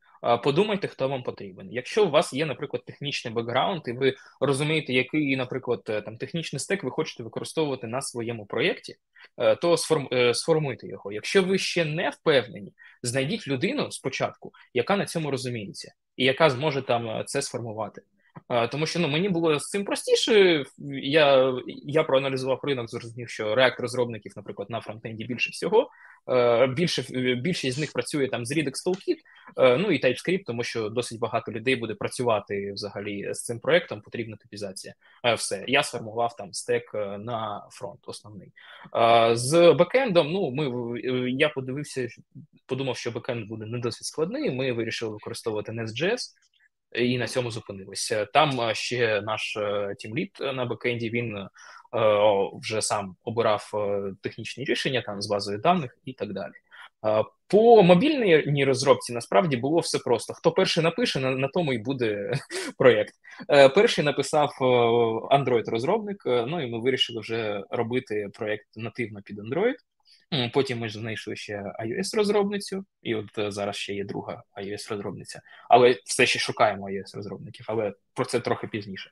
Подумайте, хто вам потрібен. Якщо у вас є, наприклад, технічний бекграунд, і ви розумієте, який, наприклад, е, там технічний стек ви хочете використовувати на своєму проєкті, то сформуйте його. Якщо ви ще не впевнені, знайдіть людину спочатку, яка на цьому розуміється, і яка зможе там це сформувати. Тому що ну мені було з цим простіше. Я я проаналізував ринок, зрозумів, що реактор розробників, наприклад, на фронтенді більше всього. Більше більшість з них працює там з Redux Toolkit, ну і TypeScript, тому що досить багато людей буде працювати взагалі з цим проектом. Потрібна типізація. Все я сформував там стек на фронт. Основний з бекендом. Ну ми я подивився, подумав, що бекенд буде не досить складний. Ми вирішили використовувати Nest.js і на цьому зупинилися. Там е, ще наш е, тімліт на бекенді він е, вже сам обирав технічні рішення там з базою даних і так далі. По мобільній розробці насправді було все просто. Хто перший напише, на, на тому і буде [laughs] проєкт. Перший написав Android-розробник. Ну і ми вирішили вже робити проєкт нативно під Android. Потім ми ж знайшли ще iOS-розробницю, і от е, зараз ще є друга iOS-розробниця. Але все ще шукаємо iOS-розробників, але про це трохи пізніше.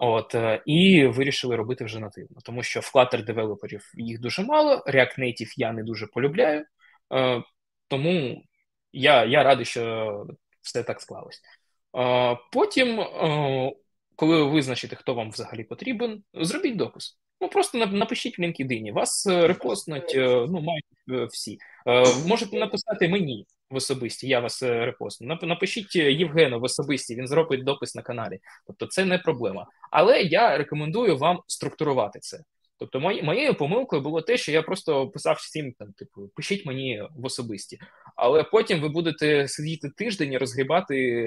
От е, і вирішили робити вже нативно, тому що в Flutter девелоперів їх дуже мало. React Native я не дуже полюбляю, е, тому я я радий, що все так склалось. Потім, коли ви визначите, хто вам взагалі потрібен, зробіть допис. Ну просто напишіть в LinkedIn, вас е, репостнуть, е, ну мають е, всі. Можете написати мені в особисті, я вас репостну. Напишіть Євгену в особисті, він зробить допис на каналі. Тобто це не проблема. Але я рекомендую вам структурувати це. Тобто, моєю помилкою було те, що я просто писав всім там, типу, пишіть мені в особисті, але потім ви будете сидіти тиждень і розгрібати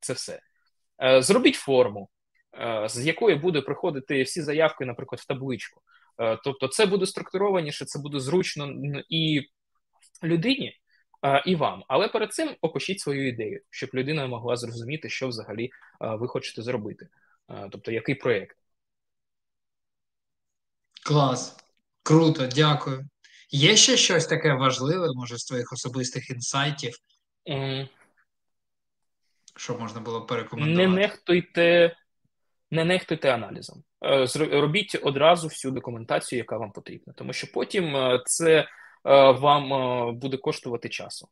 це все. Зробіть форму. Е, з якої буде приходити всі заявки, наприклад, в табличку. Е, тобто, це буде структурованіше, це буде зручно і людині, е, і вам. Але перед цим опишіть свою ідею, щоб людина могла зрозуміти, що взагалі ви хочете зробити. Тобто, який проєкт. Клас. Круто, дякую. Є ще щось таке важливе, може, з твоїх особистих інсайтів, mm. що можна було перекомендувати? Не нехтуйте не нехтуйте аналізом. Е, робіть одразу всю документацію, яка вам потрібна, тому що потім е, це е, вам буде коштувати часу.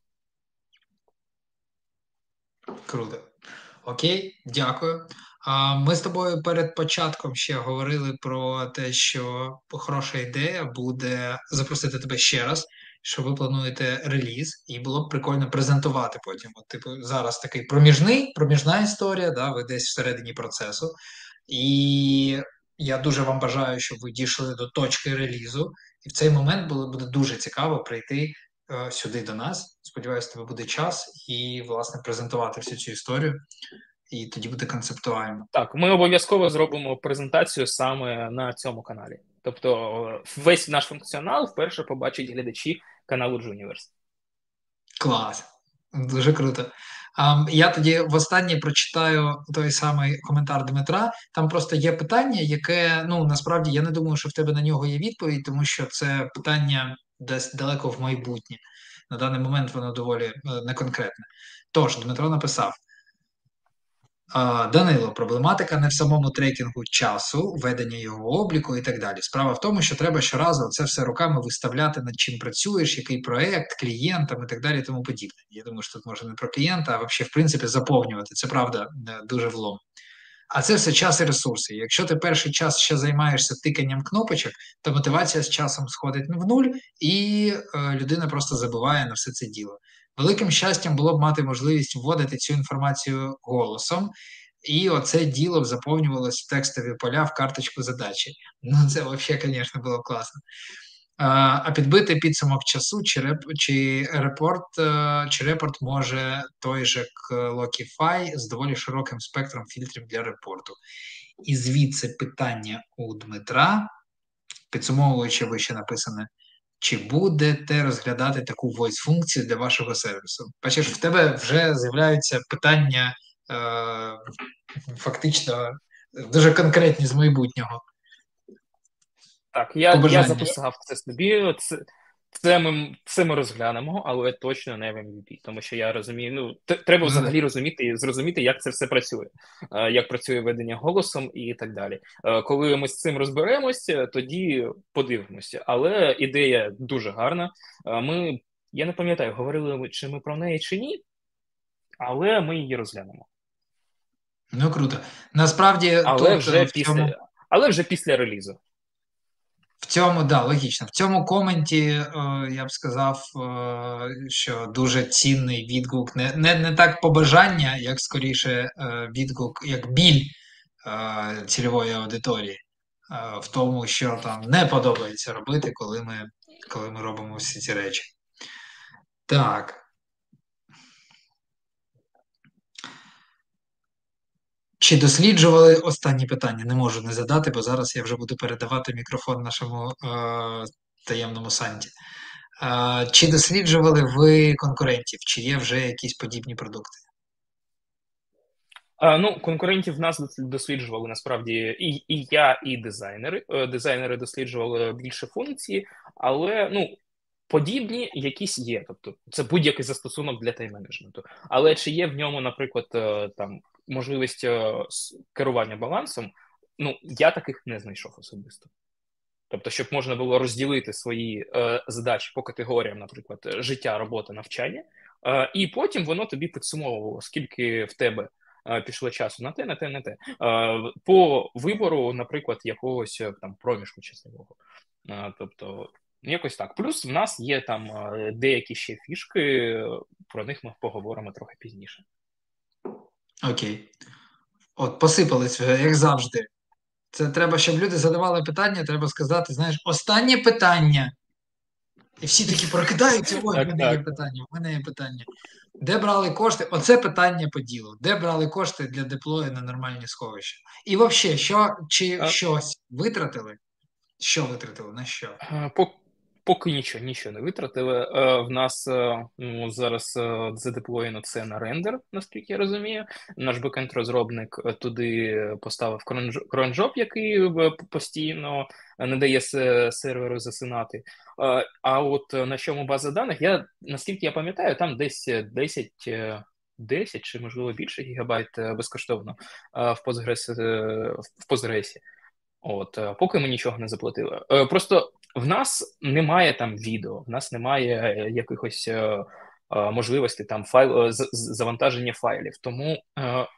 Круто. Окей, дякую. Ми з тобою перед початком ще говорили про те, що хороша ідея буде запросити тебе ще раз, що ви плануєте реліз, і було б прикольно презентувати потім. От, типу, зараз такий проміжний, проміжна історія, да, ви десь всередині процесу. І я дуже вам бажаю, щоб ви дійшли до точки релізу. І в цей момент було буде дуже цікаво прийти е, сюди до нас. Сподіваюся, тебе буде час і, власне, презентувати всю цю історію. І тоді буде концептуально. Так, ми обов'язково зробимо презентацію саме на цьому каналі. Тобто, весь наш функціонал вперше побачать глядачі каналу Juniverse. Клас, дуже круто. Я тоді востаннє прочитаю той самий коментар Дмитра. Там просто є питання, яке ну насправді я не думаю, що в тебе на нього є відповідь, тому що це питання десь далеко в майбутнє. На даний момент воно доволі е, неконкретне. Тож, Дмитро написав: Данило, проблематика не в самому трекінгу часу, ведення його обліку і так далі. Справа в тому, що треба щоразу це все руками виставляти, над чим працюєш, який проект, клієнтам і так далі, і тому подібне. Я думаю, що тут може не про клієнта, а взагалі, в принципі, заповнювати. Це правда е, дуже влом. А це все час і ресурси. Якщо ти перший час ще займаєшся тиканням кнопочок, то мотивація з часом сходить в нуль, і е, людина просто забуває на все це діло. Великим щастям було б мати можливість вводити цю інформацію голосом, і оце діло б заповнювалося в текстові поля в карточку задачі. Ну, це взагалі, звісно, було класно. А підбити підсумок часу чи реп, чи репорт, е, чи репорт може той же Lockify з доволі широким спектром фільтрів для репорту. І звідси питання у Дмитра, підсумовуючи вище написане, чи будете розглядати таку voice функцію для вашого сервісу? Бачиш, в тебе вже з'являються питання е, фактично дуже конкретні з майбутнього. Так, я я записав це собі. Це це ми це ми розглянемо, але точно не в MVP, тому що я розумію. Ну треба ну, взагалі розуміти зрозуміти, як це все працює, е, як працює ведення голосом і так далі. Е, коли ми з цим розберемося, тоді подивимося. Але ідея дуже гарна. Е, ми я не пам'ятаю, говорили чи ми про неї чи ні, але ми її розглянемо. Ну круто. Насправді, але тут, вже після, цьому... але вже після релізу. В цьому да, логічно. В цьому коменті е, я б сказав, е, що дуже цінний відгук, не не, не так побажання, як скоріше е, відгук, як біль е, цільової аудиторії, е, в тому, що там не подобається робити, коли ми, коли ми робимо всі ці речі. Так. Чи досліджували останні питання? Не можу не задати, бо зараз я вже буду передавати мікрофон нашому е, таємному санті. Е, чи досліджували ви конкурентів? Чи є вже якісь подібні продукти? А, Ну, конкурентів в нас досліджували насправді і і я, і дизайнери. Е, дизайнери досліджували більше функцій, але ну. Подібні якісь є, тобто це будь-який застосунок для тайм-менеджменту. Але чи є в ньому, наприклад, е, там можливість е, керування балансом, ну я таких не знайшов особисто. Тобто, щоб можна було розділити свої е, задачі по категоріям, наприклад, життя, робота, навчання, е, і потім воно тобі підсумовувало, скільки в тебе пішло часу на те, на те, на те. По вибору, наприклад, якогось там проміжку часового. Тобто, якось так. Плюс в нас є там деякі ще фішки, про них ми поговоримо трохи пізніше. Окей. От, посипались, як завжди. Це треба, щоб люди задавали питання, треба сказати, знаєш, останнє питання. І всі такі прокидаються, ой, в мене є питання, в мене є питання. Де брали кошти? Оце питання по ділу. Де брали кошти для деплою на нормальні сховища? І взагалі, що, чи а... щось витратили? Що витратили? На що? Поки нічого нічого не витратили. Е, в нас е, ну, зараз е, задеплоєно це на рендер, наскільки я розумію. Наш бекенд розробник туди поставив кронжоп, який постійно не дає серверу засинати. А от на чому база даних, я наскільки я пам'ятаю, там десь 10 10 чи можливо більше гігабайт безкоштовно в Postgres, в Postgres. От, поки ми нічого не заплатили. Просто в нас немає там відео, в нас немає е, якихось е, е, можливостей там файл завантаження файлів. Тому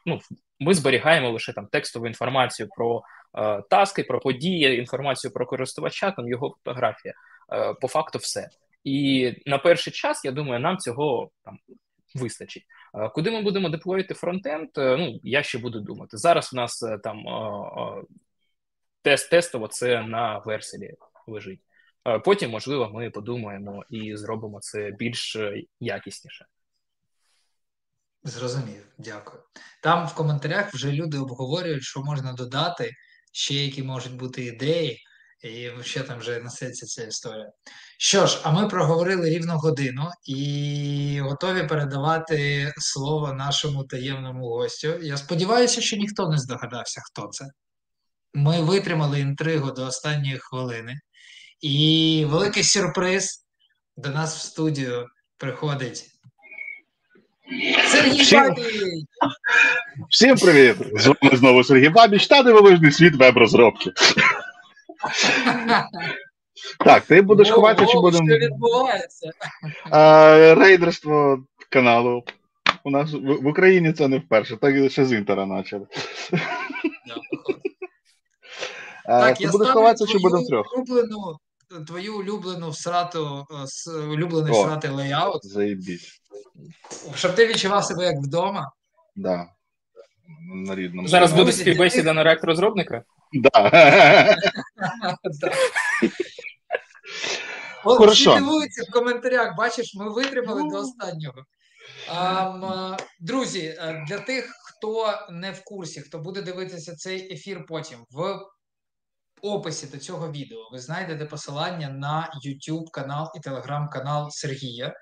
ну, ми зберігаємо лише там текстову інформацію про таски, про події, інформацію про користувача, там його фотографія. По факту, все. І на перший час, я думаю, нам цього там вистачить. Куди ми будемо деплоїти фронтенд? Ну я ще буду думати. Зараз в нас там тест тестово це на версії лежить. Потім, можливо, ми подумаємо і зробимо це більш е, якісніше. Зрозумів, дякую. Там в коментарях вже люди обговорюють, що можна додати, ще які можуть бути ідеї, і ще там вже несеться ця історія. Що ж, а ми проговорили рівну годину і готові передавати слово нашому таємному гостю. Я сподіваюся, що ніхто не здогадався, хто це. Ми витримали інтригу до останньої хвилини. І великий сюрприз до нас в студію приходить Сергій Всім... Бабіч! Всім привіт! З вами знову Сергій Бабіч та дивовижний світ веб-розробки. [laughs] Так, ти будеш ховати, чи будемо. Що відбувається? Рейдерство каналу. У нас в Україні це не вперше, так ще з інтера почали. Так, ти я будеш ховатися, чи будемо трьох? Улюблену твою улюблену всрату, е, улюблений О, всратий лейаут. Заєбісь. Щоб ти відчував себе як вдома. Да. На рідному. Зараз буде співбесіда на реактор розробника? Да. [laughs] От всі дивуються в коментарях, бачиш, ми витримали до останнього. Um, друзі, е, для тих, хто не в курсі, хто буде дивитися цей ефір потім, в описі до цього відео ви знайдете посилання на YouTube канал і телеграм-канал Сергія.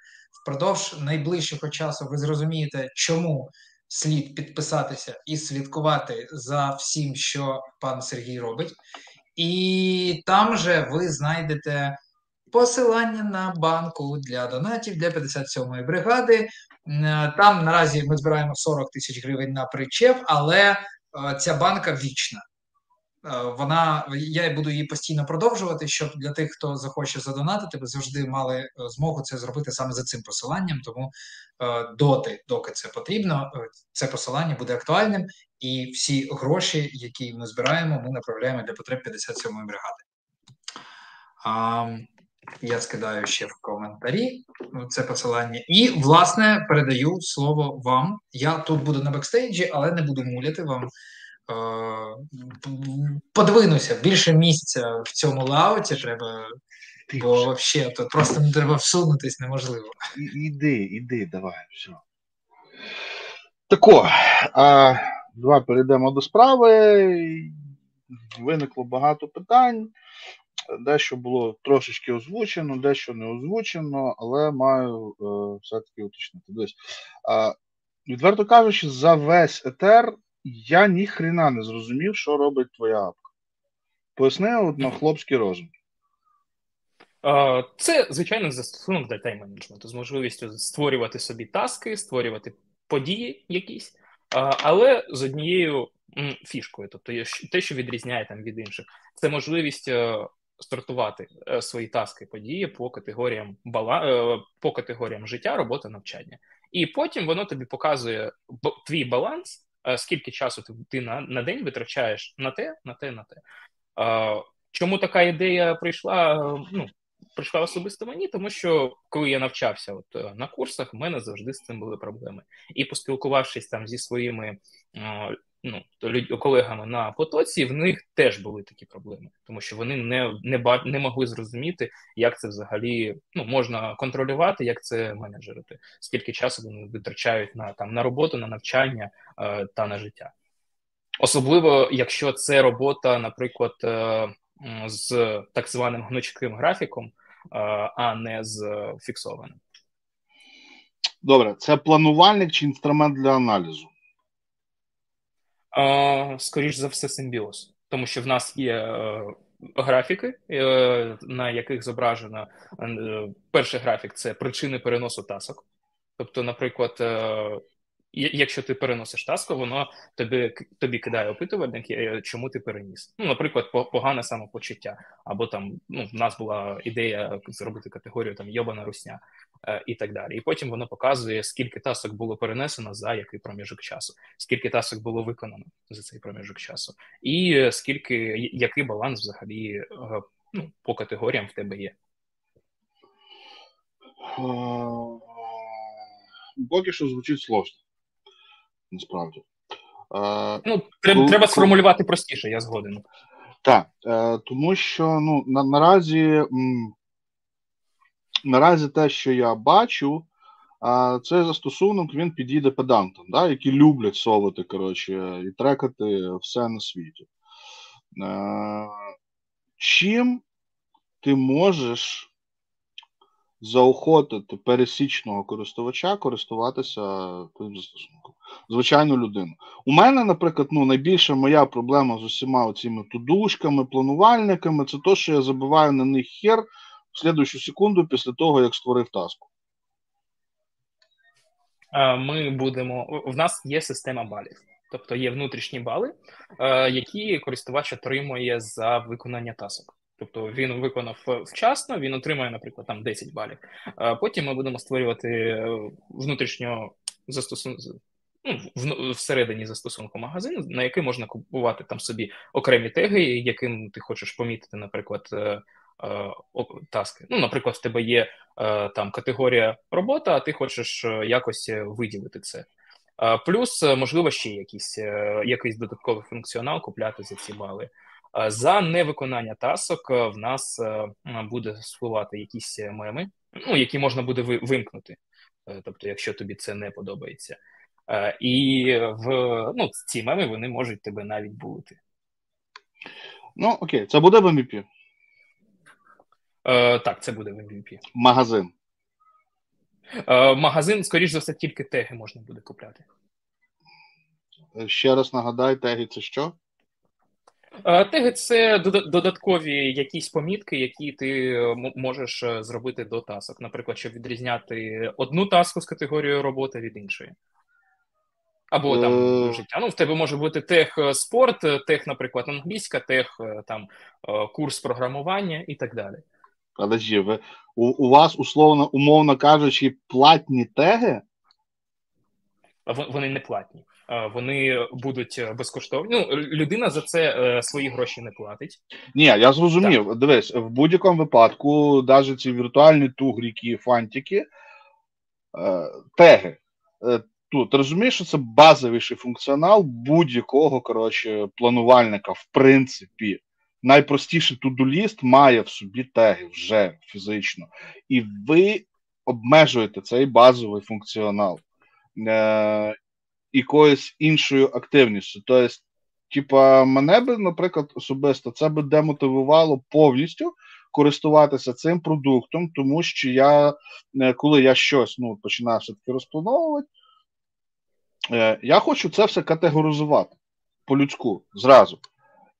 Впродовж найближчого часу ви зрозумієте, чому слід підписатися і слідкувати за всім, що пан Сергій робить. І там же ви знайдете посилання на банку для донатів для 57-ї бригади. Там наразі ми збираємо 40 тисяч гривень на причеп, але е, ця банка вічна. Е, вона я буду її постійно продовжувати, щоб для тих, хто захоче задонатити, ви завжди мали е, змогу це зробити саме за цим посиланням. Тому е, доти, доки це потрібно, це посилання буде актуальним, і всі гроші, які ми збираємо, ми направляємо для потреб 57-ї бригади. Я скидаю ще в коментарі це посилання, і власне передаю слово вам. Я тут буду на бекстейджі, але не буду муляти вам. Е, подвинуся більше місця в цьому лауті треба, Ти бо взагалі тут просто не треба всунутись неможливо. Іди, іди, давай, все. Тако, а, давай перейдемо до справи. Виникло багато питань. Дещо було трошечки озвучено, дещо не озвучено, але маю е, все-таки уточнити. Десь, е, відверто кажучи, за весь етер я ні хрена не зрозумів, що робить твоя апка. Поясни от на хлопський розум. Це звичайно застосунок для тайм-менеджменту з можливістю створювати собі таски, створювати події якісь, але з однією фішкою, тобто те, що відрізняє там від інших, це можливість е, сортувати е, свої таски події по категоріям бала... Е, по категоріям життя, роботи, навчання. І потім воно тобі показує твій баланс скільки часу ти, на, на день витрачаєш на те, на те, на те. Чому така ідея прийшла? Ну, прийшла особисто мені, тому що коли я навчався от е, на курсах, в мене завжди з цим були проблеми. І поспілкувавшись там зі своїми е, ну, колегами на потоці, в них теж були такі проблеми, тому що вони не не, не могли зрозуміти, як це взагалі ну, можна контролювати, як це менеджерити, скільки часу вони витрачають на там на роботу, на навчання е, та на життя. Особливо, якщо це робота, наприклад, е, з так званим гнучким графіком, а не з фіксованим. Добре, це планувальник чи інструмент для аналізу? Скоріш за все, симбіоз, тому що в нас є е, графіки, е, на яких зображено е, перший графік це причини переносу тасок. Тобто, наприклад, якщо ти переносиш таску, воно тобі тобі кидає опитувальник, е, чому ти переніс. Ну, наприклад, погане самопочуття, або там ну, в нас була ідея зробити категорію там йобана русня е, і так далі. І потім воно показує, скільки тасок було перенесено за який проміжок часу, скільки тасок було виконано за цей проміжок часу, і скільки який баланс взагалі е, ну, по категоріям в тебе є. Поки що звучить сложно насправді. Е, ну, Треба треба сформулювати простіше, я згоден. Так, е, тому що ну, на, наразі наразі те, що я бачу, е, цей застосунок він підійде педантам, да, які люблять совати коротше, і трекати все на світі. Чим ти можеш заохотити пересічного користувача користуватися тим застосунком? Звичайну людину. У мене, наприклад, ну, найбільша моя проблема з усіма цими тудушками, планувальниками це то, що я забиваю на них хер в слідущу секунду після того, як створив таску. Ми будемо. В нас є система балів. Тобто є внутрішні бали, які користувач отримує за виконання тасок. Тобто він виконав вчасно, він отримає, наприклад, там 10 балів. Потім ми будемо створювати е, внутрішньо застосунок ну, всередині застосунку магазину, на який можна купувати там собі окремі теги, яким ти хочеш помітити, наприклад, е, е, таски. Ну, наприклад, в тебе є е, там категорія робота, а ти хочеш якось виділити це. Плюс, можливо, ще якийсь якийсь додатковий функціонал купляти за ці бали. За невиконання тасок в нас буде спливати якісь меми, ну, які можна буде вимкнути. Тобто, якщо тобі це не подобається. Е, і в ну, ці меми вони можуть тебе навіть булити. Ну, окей, це буде в MVP? Е, Так, це буде в MVP. Магазин. Е, Магазин, скоріш за все, тільки теги можна буде купляти. Ще раз нагадай, теги це що? Е, теги це додаткові якісь помітки, які ти можеш зробити до тасок. Наприклад, щоб відрізняти одну таску з категорією роботи від іншої. Або там е. життя. Ну, в тебе може бути тех е, спорт, е, тех, наприклад, англійська, тех там курс програмування і так далі. Подожди, ви у, у вас условно, умовно кажучи, платні теги? Вони не платні. Вони будуть безкоштовні. Ну, людина за це свої гроші не платить. Ні, я зрозумів. Так. Дивись, в будь-якому випадку, навіть ці віртуальні тугріки, фантики, теги тут розумієш, що це базовіший функціонал будь-якого коротше, планувальника, в принципі. Найпростіший тудуліст має в собі теги вже фізично. І ви обмежуєте цей базовий функціонал е, якоюсь іншою активністю. Тобто, типа, мене би, наприклад, особисто це би демотивувало повністю користуватися цим продуктом, тому що я, е, коли я щось ну, починаю все-таки розплановувати, Е, я хочу це все категоризувати по-людську зразу.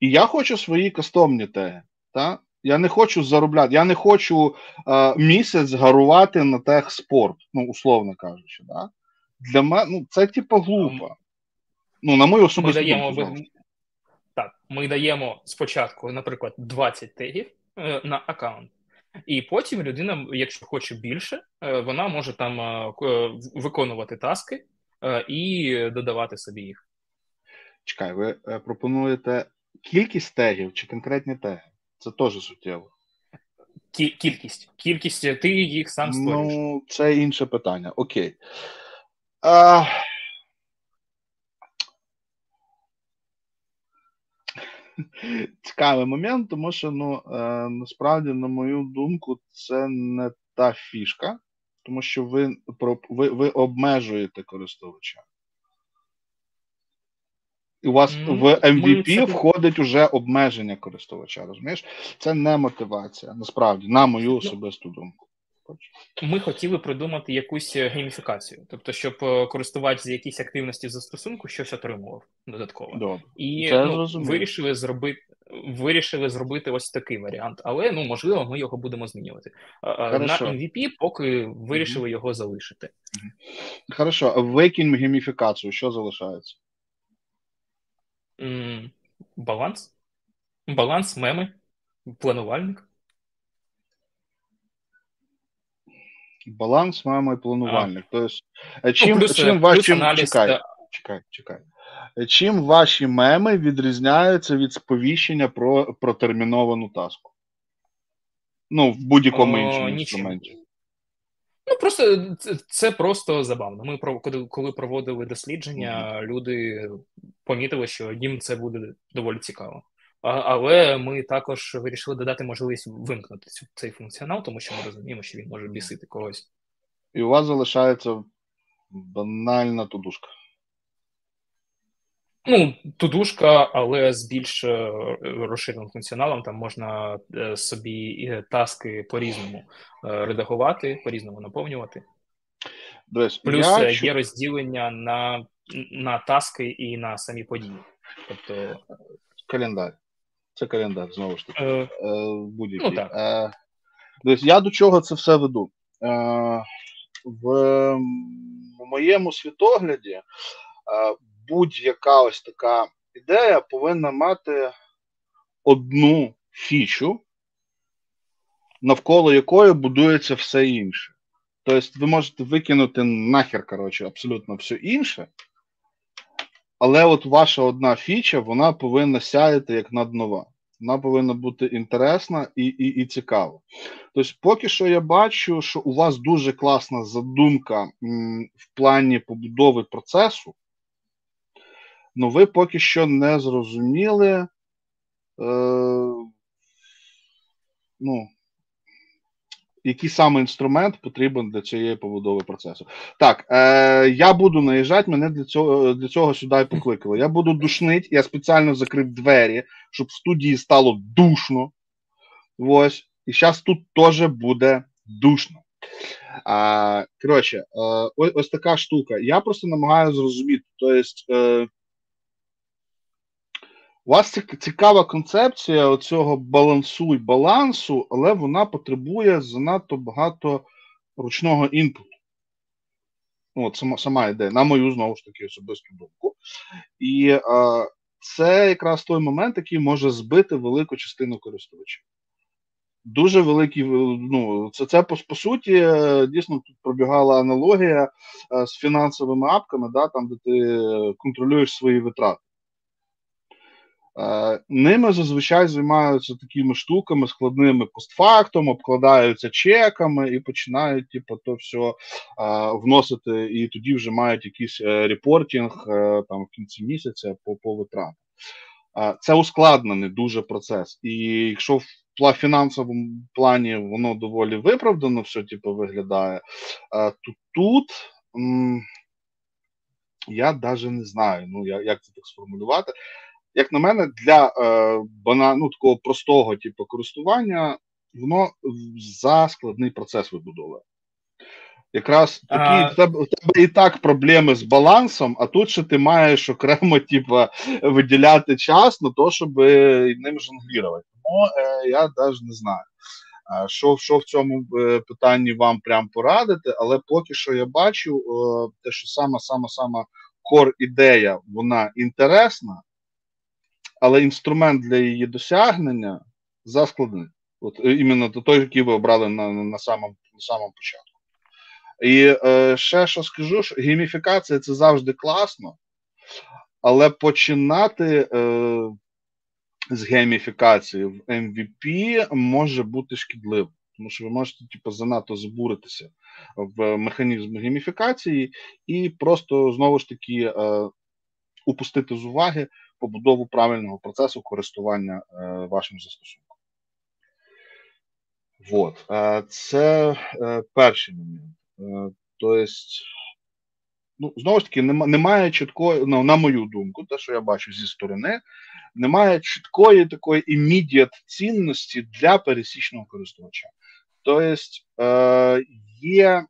І я хочу свої кастомні теги. Та? Я не хочу заробляти, я не хочу е, місяць гарувати на тех спорт, ну, условно кажучи. Да? Для мене ну, це типу глупо. Ну, на мою особисту даємо думку. Так, ми даємо спочатку, наприклад, 20 тегів е, на аккаунт. І потім людина, якщо хоче більше, е, вона може там е, виконувати таски Е, і додавати собі їх. Чекай, ви е, пропонуєте кількість тегів чи конкретні теги? Це теж суттєво. Кількість. Кількість, ти їх сам створюєш. Ну, це інше питання. Окей. А... [laughs] Цікавий момент, тому що ну, е, насправді, на мою думку, це не та фішка, тому що ви ви, ви обмежуєте користувача. І у вас mm, в MVP це... входить уже обмеження користувача. Розумієш? Це не мотивація, насправді, на мою ну, особисту думку. Ми хотіли придумати якусь е, гейміфікацію, тобто, щоб е, користувач з якісь активності застосунку щось отримував додатково. Добре. І ну, вирішили зробити вирішили зробити ось такий варіант, але ну можливо, ми його будемо змінювати. Хорошо. На MVP поки вирішили mm-hmm. його залишити. Хорошо, викинь гейміфікацію, що залишається? Mm, баланс. Баланс, меми, планувальник. Баланс, меми планувальник. Тобто, чим, ну, плюс, чим плюс чим, аналіз, чекай, да. чекай, чекай. Чим ваші меми відрізняються від сповіщення про протерміновану таску? Ну, в будь-якому О, іншому інструменті. Ну, просто це, це просто забавно. Ми коли проводили дослідження, mm-hmm. люди помітили, що їм це буде доволі цікаво. А, але ми також вирішили додати можливість вимкнути цю, цей функціонал, тому що ми розуміємо, що він може бісити когось. І у вас залишається банальна тудушка. Ну, тудушка, але з більш е, розширеним функціоналом там можна е, собі е, таски по-різному редагувати, по-різному наповнювати. Десь, Плюс я... є розділення на на таски і на самі події. Тобто календар. Це календар, знову ж таки. Е... Будь-який. Ну, так. Е... Десь, я до чого це все веду? Е... В моєму світогляді будь-яка ось така ідея повинна мати одну фічу, навколо якої будується все інше. Тобто, ви можете викинути нахер, коротше, абсолютно все інше. Але от ваша одна фіча, вона повинна сяяти як наднова. Вона повинна бути інтересна і і, і цікава. Тобто, поки що я бачу, що у вас дуже класна задумка в плані побудови процесу, Ну, ви поки що не зрозуміли. Е, ну, який саме інструмент потрібен для цієї побудови процесу. Так, е, я буду наїжджати, мене для цього для цього сюди і покликали. Я буду душнити, я спеціально закрив двері, щоб в студії стало душно. Ось. І зараз тут теж буде душно. А, Коротше, е, ось, така штука. Я просто намагаюся зрозуміти. Тобто, у вас цікава концепція оцього балансу і балансу, але вона потребує занадто багато ручного інпуту. Ну, от сама сама ідея, на мою знову ж таки особисту думку. І е, це якраз той момент, який може збити велику частину користувачів. Дуже великий, ну, це це по, по суті, дійсно тут пробігала аналогія е, з фінансовими апками, да, там, де ти контролюєш свої витрати. Е, ними зазвичай займаються такими штуками складними постфактом, обкладаються чеками і починають типу, то все е, вносити, і тоді вже мають якийсь е, репортінг там в кінці місяця по по витратам. Це ускладнений дуже процес. І якщо в фінансовому плані воно доволі виправдано, все типу, виглядає, то тут. Я навіть не знаю, ну як це так сформулювати як на мене, для е, бана, ну, такого простого типу користування, воно за складний процес вибудовує. Якраз такі в тебе, в тебе і так проблеми з балансом, а тут ще ти маєш окремо [laughs] типу, виділяти час на те, щоб ним жонглірувати. Тому е, я навіть не знаю, що що в цьому е, питанні вам прям порадити, але поки що я бачу, е, те, що сама сама сама кор ідея, вона інтересна, але інструмент для її досягнення заскладний. От е, іменно той, який ви обрали на на, самому на самому початку. І е, ще що скажу, що гейміфікація це завжди класно, але починати е, з гейміфікації в MVP може бути шкідливо, тому що ви можете типу, занадто збуритися в механізм гейміфікації і просто знову ж таки е, упустити з уваги побудову правильного процесу користування е, вашим застосунком. Вот. Е, це е, перший момент. Тобто, ну, знову ж таки, немає чіткої, ну, на мою думку, те, що я бачу зі сторони, немає чіткої такої імідіат цінності для пересічного користувача. Тобто є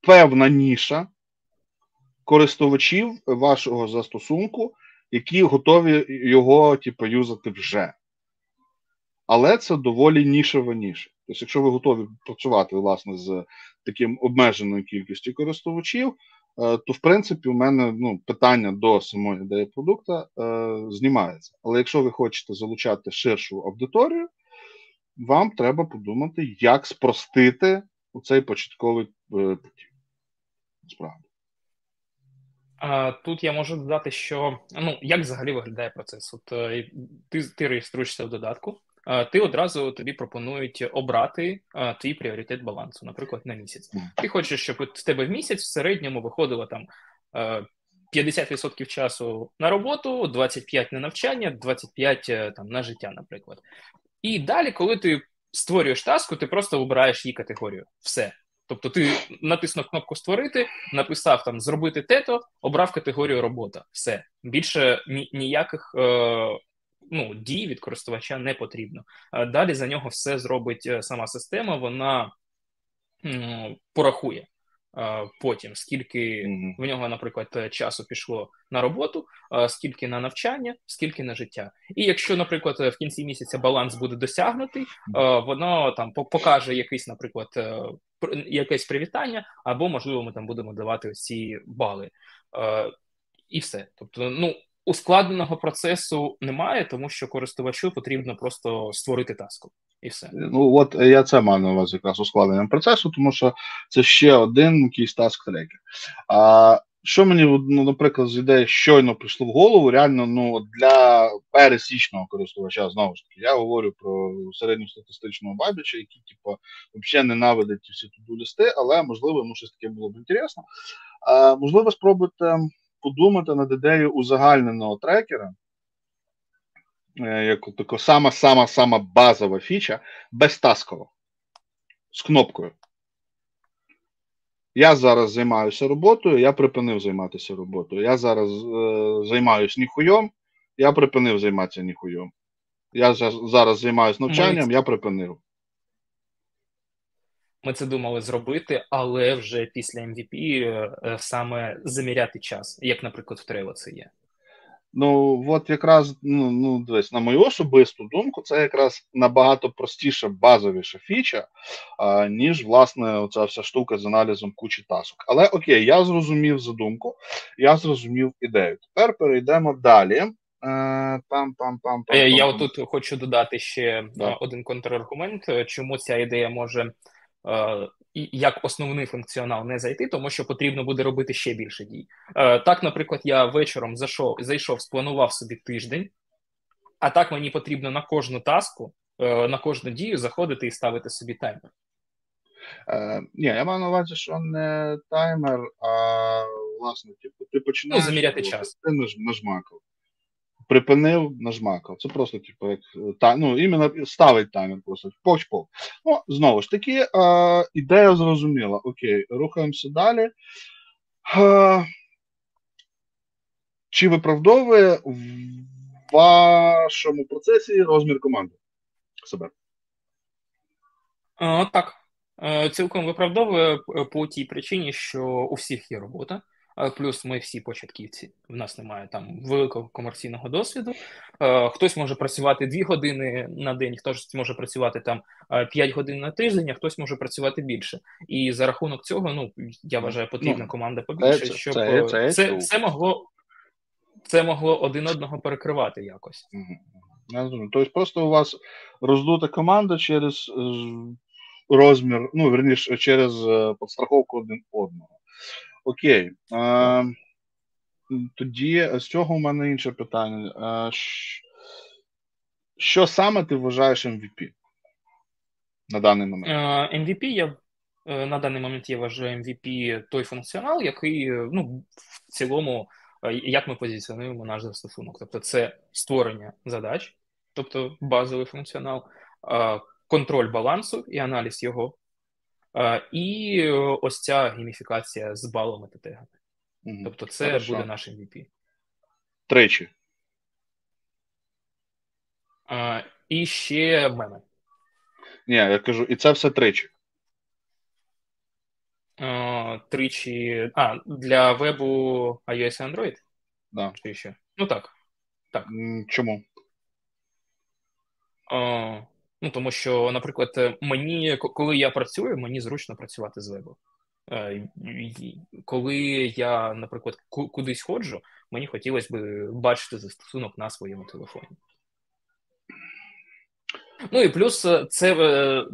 певна ніша користувачів вашого застосунку, які готові його типу, юзати вже. Але це доволі нішева ніша. Тобто, якщо ви готові працювати власне з таким обмеженою кількістю користувачів, е, то в принципі у мене ну, питання до самої ідеї продукту е, знімається. Але якщо ви хочете залучати ширшу аудиторію, вам треба подумати, як спростити цей початковий е, потік. Справді. Тут я можу додати, що ну як взагалі виглядає процес. От е, ти ти реєструєшся в додатку, ти одразу тобі пропонують обрати твій пріоритет балансу, наприклад, на місяць. Ти хочеш, щоб в тебе в місяць в середньому виходило там 50% часу на роботу, 25% на навчання, 25% е, там на життя, наприклад. І далі, коли ти створюєш таску, ти просто обираєш її категорію. Все. Тобто ти натиснув кнопку Створити, написав там зробити тето, обрав категорію робота. Все. Більше ніяких е, ну, дій від користувача не потрібно. Далі за нього все зробить е, сама система, вона м, порахує. Потім скільки mm-hmm. в нього, наприклад, часу пішло на роботу, скільки на навчання, скільки на життя. І якщо, наприклад, в кінці місяця баланс буде досягнутий, воно там покаже якийсь, наприклад, е, якесь привітання, або можливо ми там будемо давати ось бали. І все. Тобто, ну ускладненого процесу немає, тому що користувачу потрібно просто створити таску. І все. Ну от я це маю на увазі якраз ускладненням процесу, тому що це ще один якийсь таск трекер. А що мені, ну, наприклад, з ідеї щойно прийшло в голову, реально ну, для пересічного користувача, знову ж таки, я говорю про середньостатистичного бабіча, який, типу, взагалі ненавидить всі туду листи, але можливо йому щось таке було б інтересно. А, Можливо, спробуйте подумати над ідеєю узагальненого трекера, е, як така сама-сама-сама базова фіча, безтаскова, з кнопкою. Я зараз займаюся роботою, я припинив займатися роботою. Я зараз е, займаюся ніхуйом, я припинив займатися ніхуйом. Я зараз займаюся навчанням, я припинив. Ми це думали зробити, але вже після MVP е, е, саме заміряти час, як, наприклад, в Трейло це є. Ну, от якраз ну, ну дивись, на мою особисту думку, це якраз набагато простіша, базовіша фіча, а, ніж, власне, оця вся штука з аналізом кучі тасок. Але окей, я зрозумів задумку, я зрозумів ідею. Тепер перейдемо далі. Пам-пам-пам. Я отут хочу додати ще да. один контраргумент, чому ця ідея може Е, як основний функціонал не зайти, тому що потрібно буде робити ще більше дій. Е, так, наприклад, я вечором зайшов, зайшов, спланував собі тиждень, а так мені потрібно на кожну таску, е, на кожну дію заходити і ставити собі таймер. Е, Ні, я маю на увазі, що не таймер, а власне, типу, ти починаєш ну, заміряти час. Ти нажмакав припинив, нажмакав. Це просто, типу, як та, ну, іменно ставить таймер просто поч-поч. Ну, знову ж таки, е, ідея зрозуміла. Окей, рухаємося далі. Е, чи виправдовує в вашому процесі розмір команди себе? Е, так. Е, цілком виправдовує по тій причині, що у всіх є робота. Плюс ми всі початківці. В нас немає там великого комерційного досвіду. Хтось може працювати 2 години на день, хтось може працювати там 5 годин на тиждень, а хтось може працювати більше. І за рахунок цього, ну я вважаю, потрібна ну, команда побільше, щоб це, це, це, це могло це могло один одного перекривати якось. Тобто, просто у вас роздута команда через е, розмір, ну верніше, через е, підстраховку один одного. Окей. А, тоді з цього у мене інше питання. Що саме ти вважаєш MVP на даний момент? MVP я на даний момент я вважаю MVP той функціонал, який ну, в цілому, як ми позиціонуємо наш застосунок. Тобто, це створення задач, тобто базовий функціонал, контроль балансу і аналіз його, і ось ця гейміфікація з балами та тегами. Mm-hmm. Тобто, це Хорошо. буде наш MVP. Тричі. А, І ще меми. Ні, я кажу, і це все тричі. А, Тричі. А, для вебу iOS і Android? Да. Чи ще? Ну так. так. Чому? А, Ну, тому що, наприклад, мені, коли я працюю, мені зручно працювати з вебу. Е, коли я, наприклад, кудись ходжу, мені хотілося б бачити застосунок на своєму телефоні. Ну і плюс е, це е,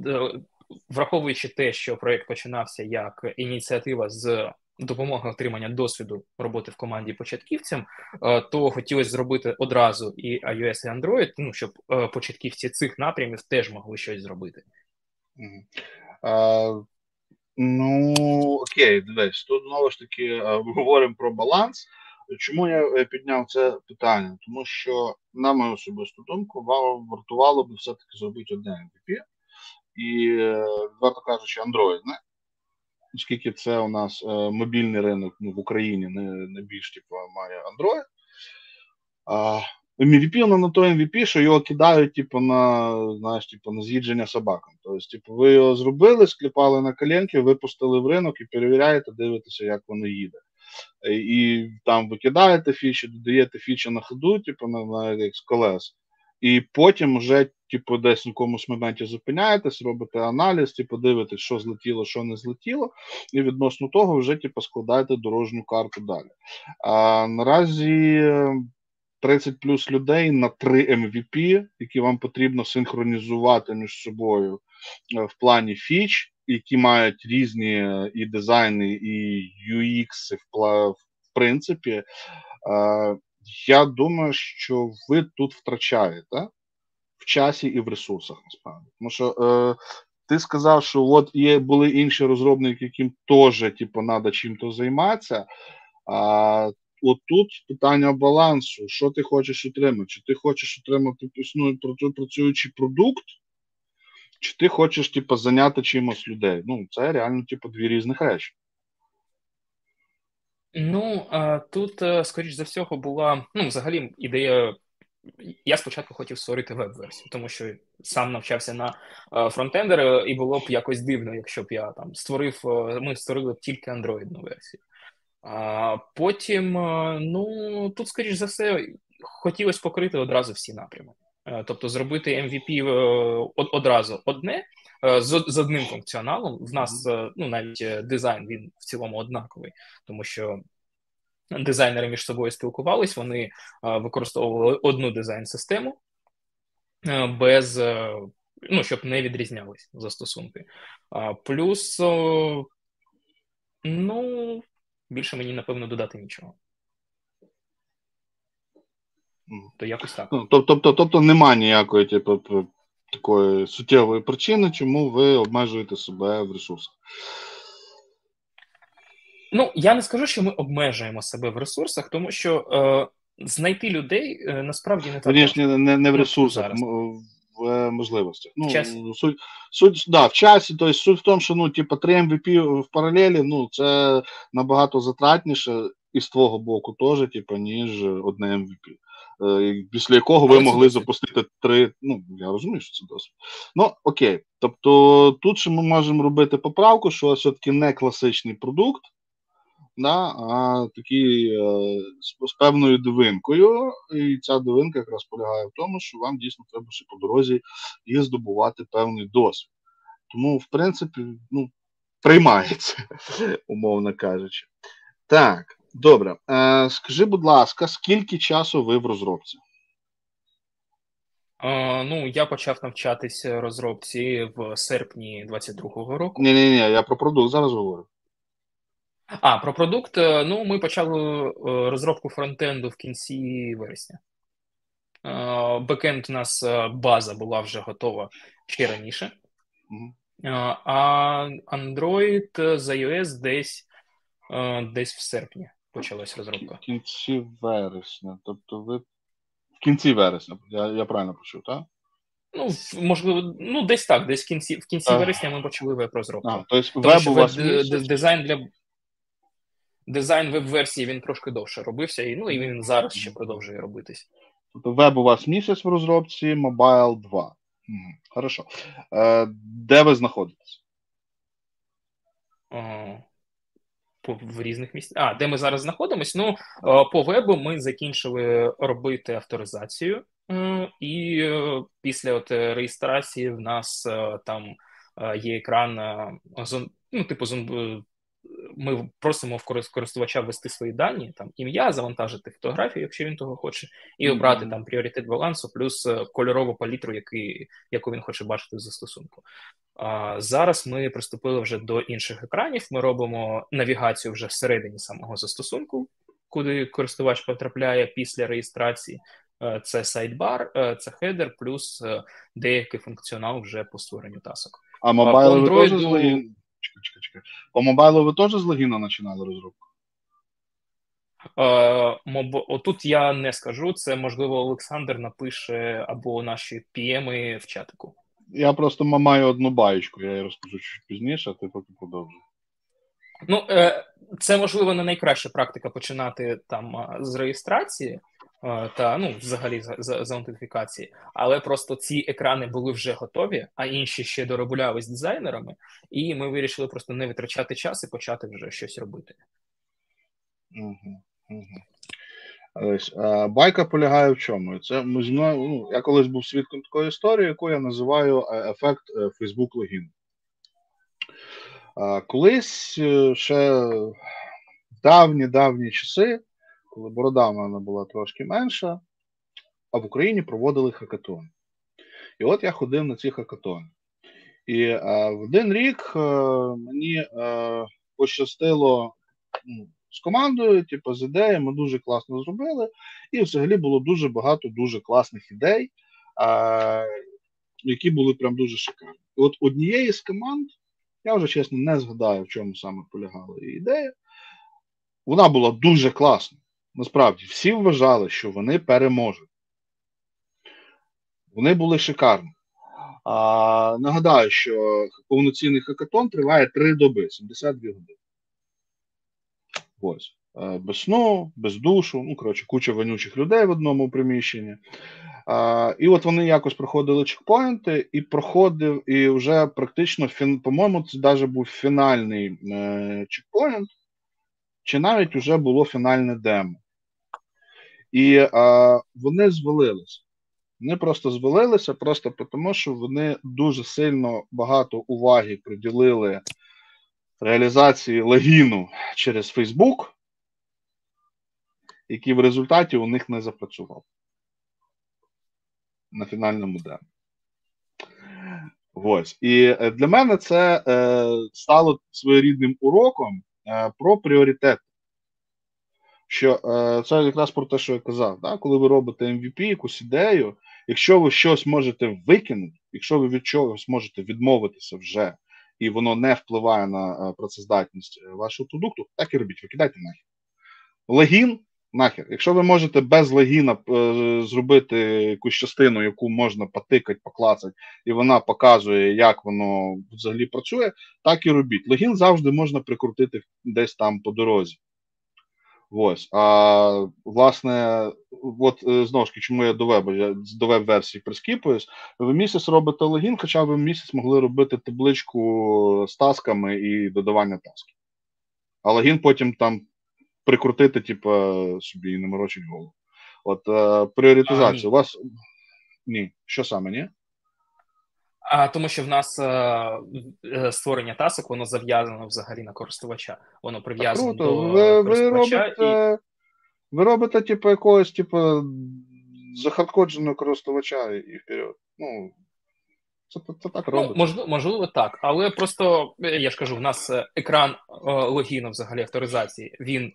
враховуючи те, що проєкт починався як ініціатива з допомоги отримання досвіду роботи в команді початківцям, то хотілося зробити одразу і iOS, і Android, ну щоб початківці цих напрямів теж могли щось зробити. Uh, ну окей, дивись, тут знову ж таки говоримо про баланс. Чому я е, підняв це питання? Тому що, на мою особисту думку, вам вартувало би все-таки зробити одне MVP. І, е, варто кажучи, Android, не? Оскільки це у нас е, мобільний ринок ну, в Україні не більш типу, має Android. А, MVP воно на той MVP, що його кидають типу, на знаєш, типу, на з'їдження собакам. Тобто, типу, ви його зробили, скліпали на коленки, випустили в ринок і перевіряєте, дивитеся, як воно їде. І там викидаєте фічі, додаєте фічі на ходу, типу на, на як з колес. І потім вже, типу, десь в якомусь моменті зупиняєтесь, робите аналіз, типу, дивитесь, що злетіло, що не злетіло, і відносно того вже типу, складаєте дорожню карту далі. А наразі 30 плюс людей на 3 MVP, які вам потрібно синхронізувати між собою е, в плані фіч, які мають різні е, і дизайни, і UX, в, принципі. Е, я думаю, що ви тут втрачаєте в часі і в ресурсах, насправді. Тому що е, ти сказав, що от є були інші розробники, яким теж типу, треба чим-то займатися. А от тут питання балансу: що ти хочеш отримати? Чи ти хочеш отримати існує працюючий продукт, чи ти хочеш типу, зайняти чимось людей? Ну, це реально типу, дві різних речі. Ну, тут, е, скоріш за всього, була ну, взагалі ідея. Я спочатку хотів створити веб-версію, тому що сам навчався на е, фронтендера, і було б якось дивно, якщо б я там створив, е, ми створили б тільки андроїдну версію. А потім, ну тут, скоріш за все, хотілося покрити одразу всі напрями. Тобто зробити MVP одразу одне з одним функціоналом. В нас ну навіть дизайн він в цілому однаковий, тому що дизайнери між собою спілкувались, вони використовували одну дизайн-систему без ну, щоб не відрізнялись застосунки. Плюс, ну, більше мені напевно додати нічого. То якось так. Ну, тобто, тобто немає ніякої, типу, такої суттєвої причини, чому ви обмежуєте себе в ресурсах. Ну, я не скажу, що ми обмежуємо себе в ресурсах, тому що е, знайти людей е, насправді не так. Звісно, не, не в ну, ресурсах, в е, можливостях. Ну, суть, суть, да, в часі, тобто суть в тому, що ну, типу, 3 MVP в паралелі, ну, це набагато затратніше і з твого боку теж, типу, ніж одне MVP. Е, після якого ви могли запустити три. Ну, я розумію, що це досвід. Ну, окей. Тобто тут ще ми можемо робити поправку, що все-таки не класичний продукт, да, а такий е, з, з певною дивинкою. І ця дивинка якраз полягає в тому, що вам дійсно треба ще по дорозі і здобувати певний досвід. Тому, в принципі, ну, приймається, [laughs] умовно кажучи. Так. Добре. Е, Скажи, будь ласка, скільки часу ви в розробці? Е, ну, я почав навчатися розробці в серпні 22-го року. Ні, ні, ні, я про продукт зараз говорю. А, про продукт. Е, ну, ми почали розробку фронтенду в кінці вересня. Бекенд у нас база була вже готова ще раніше. А Android з iOS десь десь в серпні почалась розробка. В кінці вересня. Тобто ви в кінці вересня, я я правильно почув, так? Ну, можливо, ну десь так, десь в кінці в кінці а. вересня ми почали веб-розробку. А, тобто веб у вас дизайн для дизайн веб-версії він трошки довше робився, і ну і він зараз ще продовжує робитись. Тобто веб у вас місяць в розробці, мобайл 2. Угу. Хорошо. Е, Де ви знаходитесь? в різних місцях. А, де ми зараз знаходимося? Ну, по вебу ми закінчили робити авторизацію, і е, після от реєстрації в нас е, там е, є екран ну, типу, ми просимо в користувача ввести свої дані, там ім'я, завантажити фотографію, якщо він того хоче, і обрати mm-hmm. там пріоритет балансу, плюс кольорову палітру, який, яку він хоче бачити в застосунку. А зараз ми приступили вже до інших екранів. Ми робимо навігацію вже всередині самого застосунку, куди користувач потрапляє після реєстрації. Е, це сайдбар, е, це хедер, плюс е, деякий функціонал вже по створенню тасок. А мобайл ви теж? Чекай, чекай, чекай. По мобайлу ви теж з логіна починали розробку? Е, моб... Отут я не скажу. Це можливо Олександр напише або наші пієми в чатику. Я просто маю одну баєчку, я її розкажу чуть пізніше, а ти поки продовжуй. Ну, е, це можливо не найкраща практика починати там з реєстрації та ну, взагалі з, з аутентифікації, але просто ці екрани були вже готові, а інші ще доробляли дизайнерами, і ми вирішили просто не витрачати час і почати вже щось робити. Байка полягає в чому? Це ми зі ну, Я колись був свідком такої історії, яку я називаю е, ефект е, Facebook логін. Колись е, ще давні-давні часи, коли борода в мене була трошки менша, а в Україні проводили хакатон. І от я ходив на ці хакатони. І а, в один рік а, мені а, пощастило ну, з командою, типу, з ідеями дуже класно зробили. І взагалі було дуже багато дуже класних ідей, а, які були прям дуже шикарні. І от однієї з команд, я вже чесно не згадаю, в чому саме полягала її ідея. Вона була дуже класна. Насправді, всі вважали, що вони переможуть. Вони були шикарні. А, Нагадаю, що повноцінний хакатон триває 3 доби, 72 години. Ось. Е, без сну, без душу, ну, коротше, куча вонючих людей в одному приміщенні. А, І от вони якось проходили чекпоінти, і проходив, і вже практично, по-моєму, це навіть був фінальний е, чекпоінт, чи навіть вже було фінальне демо. І а, вони звалилися. Вони просто звалилися, просто тому, що вони дуже сильно багато уваги приділили реалізації логіну через Facebook, який в результаті у них не запрацював на фінальному демо. Ось. І е, для мене це е, стало своєрідним уроком е, про пріоритет. Що е, це якраз про те, що я казав, да? коли ви робите MVP, якусь ідею, якщо ви щось можете викинути, якщо ви від чогось можете відмовитися вже, і воно не впливає на е, працездатність е, вашого продукту, так і робіть, викидайте нахер. Логін нахер. Якщо ви можете без логіна е, зробити якусь частину, яку можна потикати, поклацати, і вона показує, як воно взагалі працює, так і робіть. Логін завжди можна прикрутити десь там по дорозі. Ось. А власне, от е, знову ж таки, чому я до вебу, я до веб-версії прискіпуюсь, ви місяць робите логін, хоча ви місяць могли робити табличку з тасками і додавання тасків. А логін потім там прикрутити, типу, собі і не морочить голову. От е, пріоритизація. У вас ні, що саме, ні? А тому, що в нас е, е, створення тасок, воно зав'язано взагалі на користувача. Воно прив'язано до ви, користувача. Ви робите, і... ви робите, типу, якогось, типу, захардкодженого користувача і вперед. Ну, Це, це, це так робиться. Ну, можливо, можливо, так. Але просто я ж кажу, в нас екран логіну взагалі авторизації він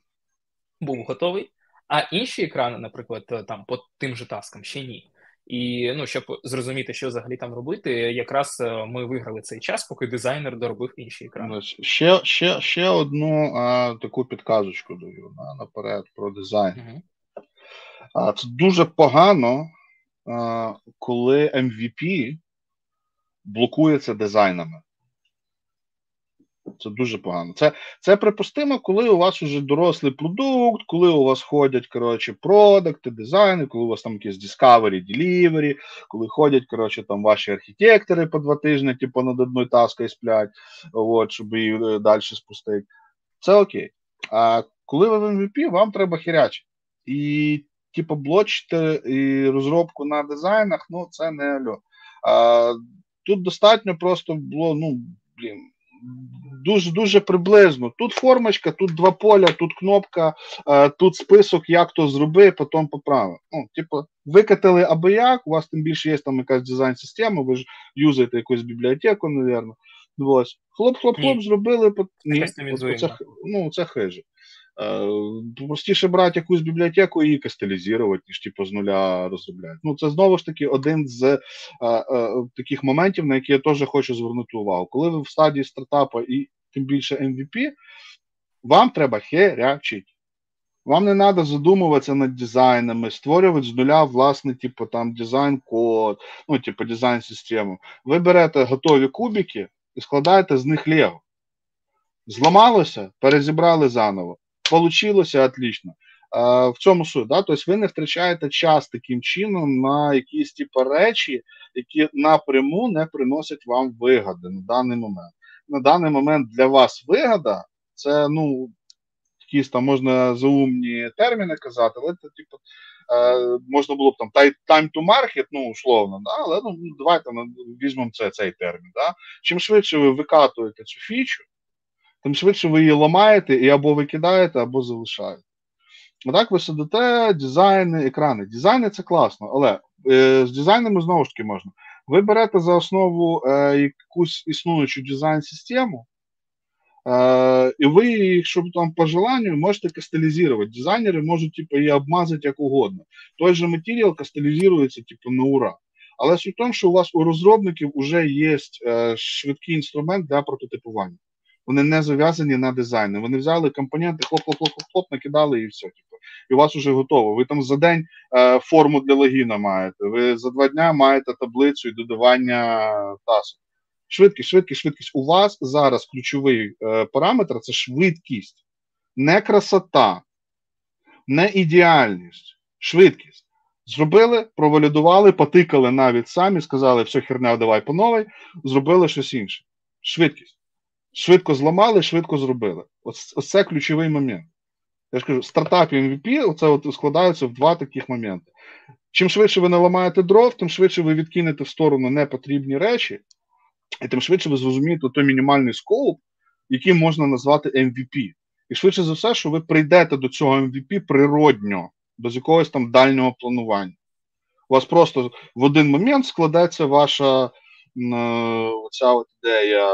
був готовий, а інші екрани, наприклад, там по тим же таскам ще ні. І ну, щоб зрозуміти, що взагалі там робити, якраз е, ми виграли цей час, поки дизайнер доробив інші екрани. Ще ще, ще одну а, таку підказочку даю на, наперед про дизайн. Угу. А, Це дуже погано, а, коли MVP блокується дизайнами. Це дуже погано. Це це припустимо, коли у вас вже дорослий продукт, коли у вас ходять коротше, продукти, дизайни, коли у вас там якісь Discovery, Delivery, коли ходять коротше, там ваші архітектори по два тижні, типу, над одною таскою сплять, от, щоб її е, далі спустити. Це окей. А коли ви в MVP, вам треба хірячити. І, типу, блочити і розробку на дизайнах, ну, це не альо. А, Тут достатньо просто було, ну, блін дуже дуже приблизно. Тут формочка, тут два поля, тут кнопка, е, тут список, як то зроби, потім поправив. Ну, типу, викатили аби як, у вас тим більше є там якась дизайн-система, ви ж юзаєте якусь бібліотеку, мабуть. Хлоп-хлоп-хлоп, зробили. Ні, це, ну, це хиже. Е, простіше брати якусь бібліотеку і касталізувати, ніж типу, з нуля розробляти. Ну, це знову ж таки один з а, е, а, е, таких моментів, на які я теж хочу звернути увагу. Коли ви в стадії стартапу і тим більше MVP, вам треба херячити. Вам не треба задумуватися над дизайнами, створювати з нуля власне, типу, там дизайн-код, ну, типу, дизайн-систему. Ви берете готові кубики і складаєте з них Лего. Зламалося, перезібрали заново. Получилося отлично. В цьому суть, да? Тобто ви не втрачаєте час таким чином на якісь типу, речі, які напряму не приносять вам вигоди на даний момент. На даний момент для вас вигода це ну, якісь там можна заумні терміни казати, але це типу, е, можна було б там time to market, ну, условно, да? але ну, давайте візьмемо це, цей термін. Да? Чим швидше ви викатуєте цю фічу, тим швидше ви її ламаєте і або викидаєте, або залишаєте. так ви сидите, дизайни, екрани. Дизайни це класно, але е, з дизайнами знову ж таки можна. Ви берете за основу е, якусь існуючу дизайн-систему, е, і ви, якщо там по желанню, можете касталізувати. Дизайнери можуть типу, її обмазати як угодно. Той же матеріал касталізується типу, на ура. Але суть в тому, що у вас у розробників вже є е, швидкий інструмент для прототипування вони не зав'язані на дизайни. Вони взяли компоненти, хлоп-хлоп-хлоп-хлоп, накидали і все. Типу. І у вас вже готово. Ви там за день е, форму для логіна маєте. Ви за два дня маєте таблицю і додавання тасу. Швидкість, швидкість, швидкість. У вас зараз ключовий е, параметр це швидкість, не красота, не ідеальність, швидкість. Зробили, провалідували, потикали навіть самі, сказали, все херня, давай по новій, зробили щось інше. Швидкість. Швидко зламали, швидко зробили. Ось, ось це ключовий момент. Я ж кажу, стартап і MVP оце от складаються в два таких моменти. Чим швидше ви не ламаєте дров, тим швидше ви відкинете в сторону непотрібні речі, і тим швидше ви зрозумієте той мінімальний скоуп, який можна назвати MVP. І швидше за все, що ви прийдете до цього MVP природньо, без якогось там дальнього планування. У вас просто в один момент складеться ваша е, оця от ідея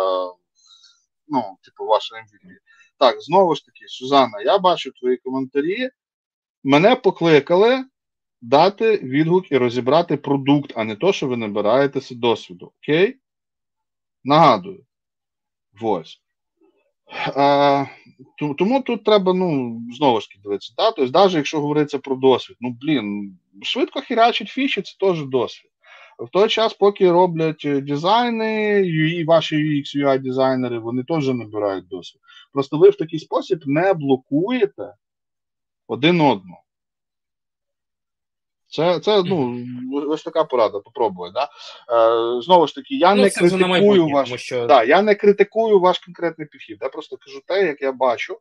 ну, типу, ваше MVP. Так, знову ж таки, Сузанна, я бачу твої коментарі. Мене покликали дати відгук і розібрати продукт, а не то, що ви набираєтеся досвіду. Окей? Нагадую. Ось. А, Тому тут треба, ну, знову ж таки дивитися. Да? Тобто, навіть якщо говориться про досвід, ну, блін, швидко хірячить фіші, це теж досвід. В той час, поки роблять е, дизайни, і ваші UX, UI дизайнери, вони теж набирають досвід. Просто ви в такий спосіб не блокуєте один одного. Це це ну, ось така порада, попробуй. Да? Е, Знову ж таки, я ну, не критикую ваш що... да, я не критикую ваш конкретний підхід. Я просто кажу те, як я бачу,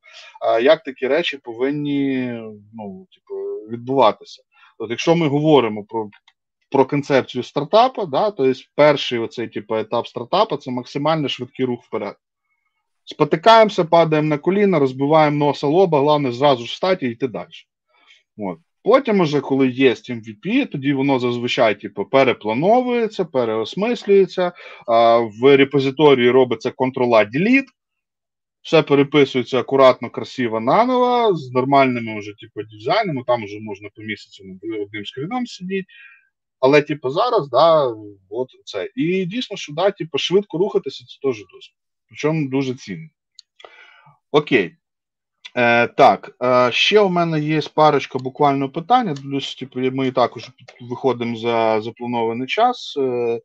е, як такі речі повинні ну, типу, відбуватися. От Якщо ми говоримо про про концепцію стартапа, да, тобто перший оцей типу, етап стартапа це максимально швидкий рух вперед. Спотикаємося, падаємо на коліна, розбиваємо носа лоба, головне зразу ж встати і йти далі. От. Потім, уже, коли є MVP, тоді воно зазвичай типу, переплановується, переосмислюється. А, В репозиторії робиться Ctrl-A-Delete, все переписується акуратно, красиво наново, з нормальними вже типу, дизайнами, там вже можна по місяцю одним скріном сидіти. Але, типу, зараз, да, от це. І дійсно, що да, типу, швидко рухатися, це теж досить. Причому дуже цінно. Окей. Е, Так, е, ще у мене є парочка буквально питань. Плюс, типу, ми також виходимо за запланований час. Е,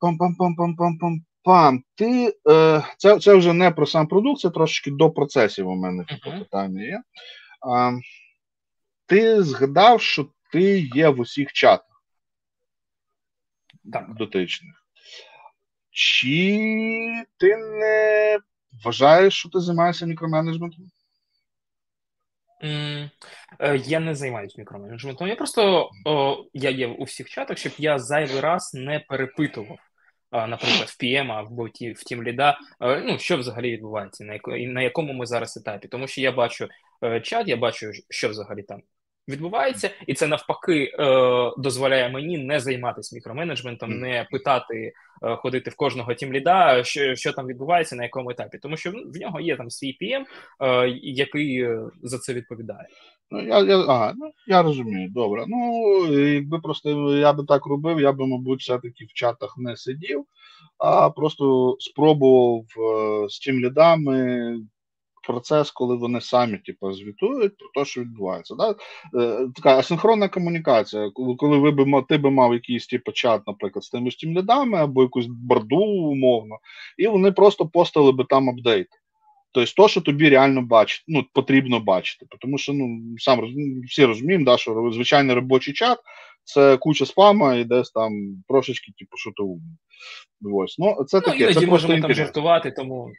Пам-пам-пам-пам-пам-пам. Ти, е, Це це вже не про сам продукт, це трошки до процесів у мене uh-huh. питання є. Е, ти згадав, що ти є в усіх чатах так. дотичних. Чи ти не вважаєш, що ти займаєшся мікроменеджментом? Mm, я не займаюся мікроменеджментом. Я просто о, я є у всіх чатах, щоб я зайвий раз не перепитував, наприклад, в PM або в Team Lead, ну, що взагалі відбувається, на, якому ми зараз етапі. Тому що я бачу е, чат, я бачу, що взагалі там відбувається, і це навпаки е, дозволяє мені не займатися мікроменеджментом, не питати, е, ходити в кожного тімліда, що що там відбувається, на якому етапі, тому що в нього є там свій PM, е, який е, за це відповідає. Ну, я я, ага, ну, я розумію, добре. Ну, якби просто я би так робив, я би, мабуть, все-таки в чатах не сидів, а просто спробував е, з тим лідами процес, коли вони самі типу, звітують про те, що відбувається. Да? Е, така асинхронна комунікація, коли ви би ти би мав якийсь типу, чат, наприклад, з тими ж тим лідами або якусь борду умовно, і вони просто постали би там апдейт. Тобто, то, що тобі реально бачить, ну, потрібно бачити. Тому що ну, сам всі розуміємо, да, що звичайний робочий чат це куча спама і десь там трошечки типу, шутову. Ось. Ну, це ну, таке, іноді це можемо там жартувати, тому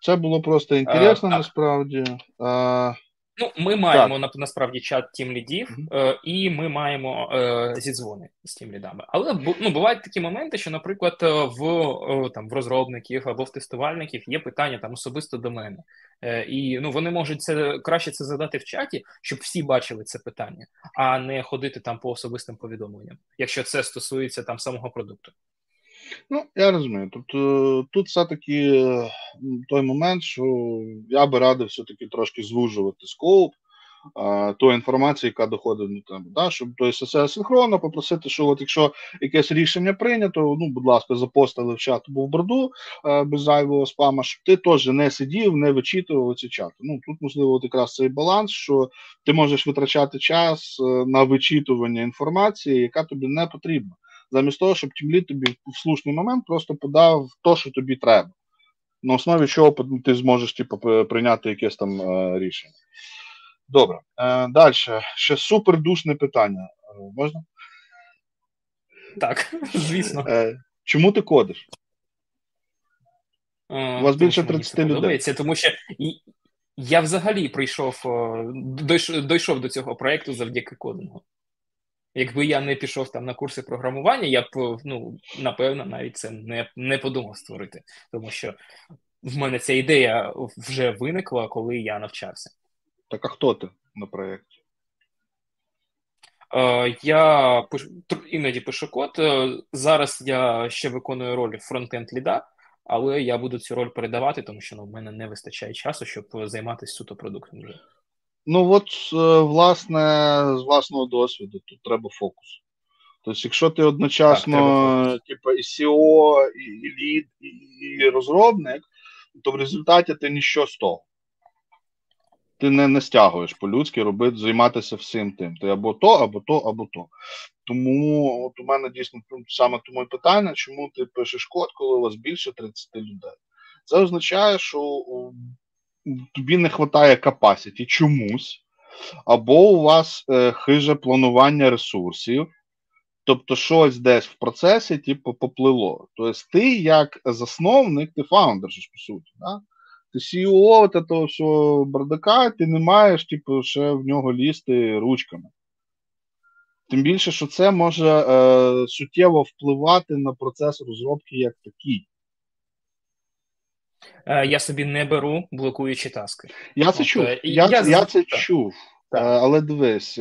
це було просто інтересно а, насправді. А, Ну, ми маємо на, насправді чат тім лідів, mm-hmm. е, і ми маємо е, зідзвони з тім лідами. Але ну, бувають такі моменти, що, наприклад, е, в е, там в розробників або в тестувальників є питання там особисто до мене. Е, І ну вони можуть це краще це задати в чаті, щоб всі бачили це питання, а не ходити там по особистим повідомленням, якщо це стосується там самого продукту. Ну, я розумію. Тобто тут все-таки той момент, що я би радив все-таки трошки звужувати скоп тої інформації, яка доходить до тебе. Да? Щоб то все синхронно попросити, що от якщо якесь рішення прийнято, ну, будь ласка, запостили в чат або в борду без зайвого спама, щоб ти теж не сидів, не вичитував ці чати. Ну, Тут, можливо, от якраз цей баланс, що ти можеш витрачати час е, на вичитування інформації, яка тобі не потрібна замість того, щоб тімліт тобі в слушний момент просто подав то, що тобі треба. На основі чого ти зможеш типу, прийняти якесь там е, рішення. Добре. Е, Далі. Ще супердушне питання. Е, можна? Так, [laughs] звісно. Е, Чому ти кодиш? Е, У вас більше 30 людей. Тому що я взагалі прийшов, дійшов до цього проєкту завдяки кодингу. Якби я не пішов там на курси програмування, я б ну напевно навіть це не не подумав створити, тому що в мене ця ідея вже виникла, коли я навчався. Так а хто ти на проєкті? Е, я іноді пишу код. Е, зараз я ще виконую роль фронтенд ліда, але я буду цю роль передавати, тому що ну, в мене не вистачає часу, щоб займатися суто продуктом вже. Ну, от, е, власне, з власного досвіду, тут треба фокус. Тобто, якщо ти одночасно, типу, і SEO, і, і лід, і, і розробник, то в результаті ти ніщо з того. Ти не, не стягуєш по-людськи робити, займатися всім тим. Ти або то, або то, або то. Тому от у мене дійсно саме тому і питання, чому ти пишеш код, коли у вас більше 30 людей. Це означає, що тобі не вистачає capacity чомусь, або у вас е, хиже планування ресурсів, тобто щось десь в процесі, типу, поплило. Тобто, ти, як засновник, ти фаундер, по суті. Да? Ти CEO того всього бардака, ти не маєш, типу, ще в нього лізти ручками. Тим більше, що це може е, суттєво впливати на процес розробки як такий. Е, я собі не беру блокуючі таски. Я це чув. Е, я, я, я це чув. Так. Але дивись,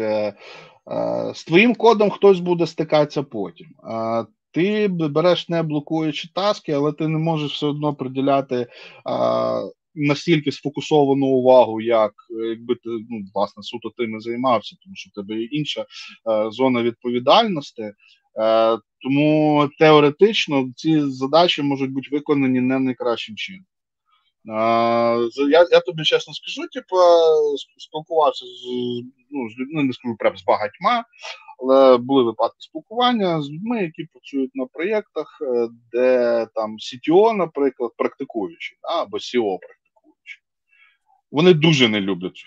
з твоїм кодом хтось буде стикатися потім. Ти береш не блокуючи таски, але ти не можеш все одно приділяти настільки сфокусовану увагу, як якби ти ну, власне суто тим займався, тому що в тебе є інша е, зона відповідальності. Е, тому теоретично ці задачі можуть бути виконані не найкращим чином. Е, я я тобі чесно скажу, типу, спілкувався з ну, з людьми, не скажу прям з багатьма, але були випадки спілкування з людьми, які працюють на проєктах, е, де там CTO, наприклад, практикуючи, або SEO вони дуже не люблять цю.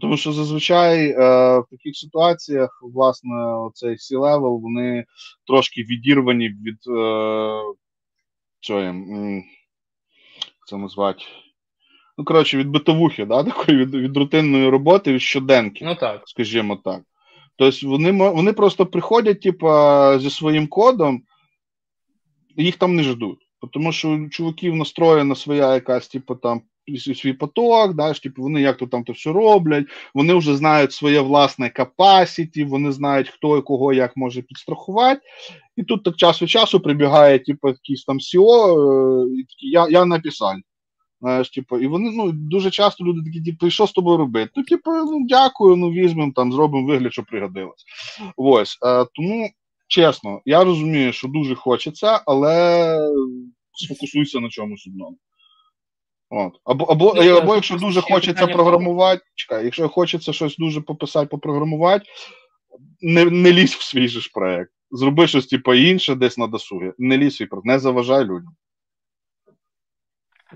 Тому що зазвичай е, в таких ситуаціях, власне, цей C-level, вони трошки відірвані від е, цього, це назвати. Ну, коротше, від битовухи, да, такої від від рутинної роботи, від щоденки, ну, так. скажімо так. Тобто вони вони просто приходять, типу, зі своїм кодом, і їх там не ждуть. Тому що у чуваків настроєна своя якась, типу, там свій поток, да, ж, типу, вони як то там то все роблять, вони вже знають своє власне capacity, вони знають, хто і кого як може підстрахувати. І тут так час від часу прибігає, типу, якийсь там SEO, е, і такі, я я написав. Знаєш, типу, і вони ну, дуже часто люди такі, типу, що з тобою робити? Ну, типу, ну дякую, ну візьмемо там, зробимо вигляд, що пригодилось. Ось. Е, тому чесно, я розумію, що дуже хочеться, але сфокусуйся на чомусь одному. От. Або або, ну, або якщо дуже хочеться програмувати, чекай, якщо хочеться щось дуже пописати, попрограмувати, не не лізь в свій же ж проєкт. Зроби щось типу, інше десь на досугі. Не лізь свій проєкт, не заважай людям.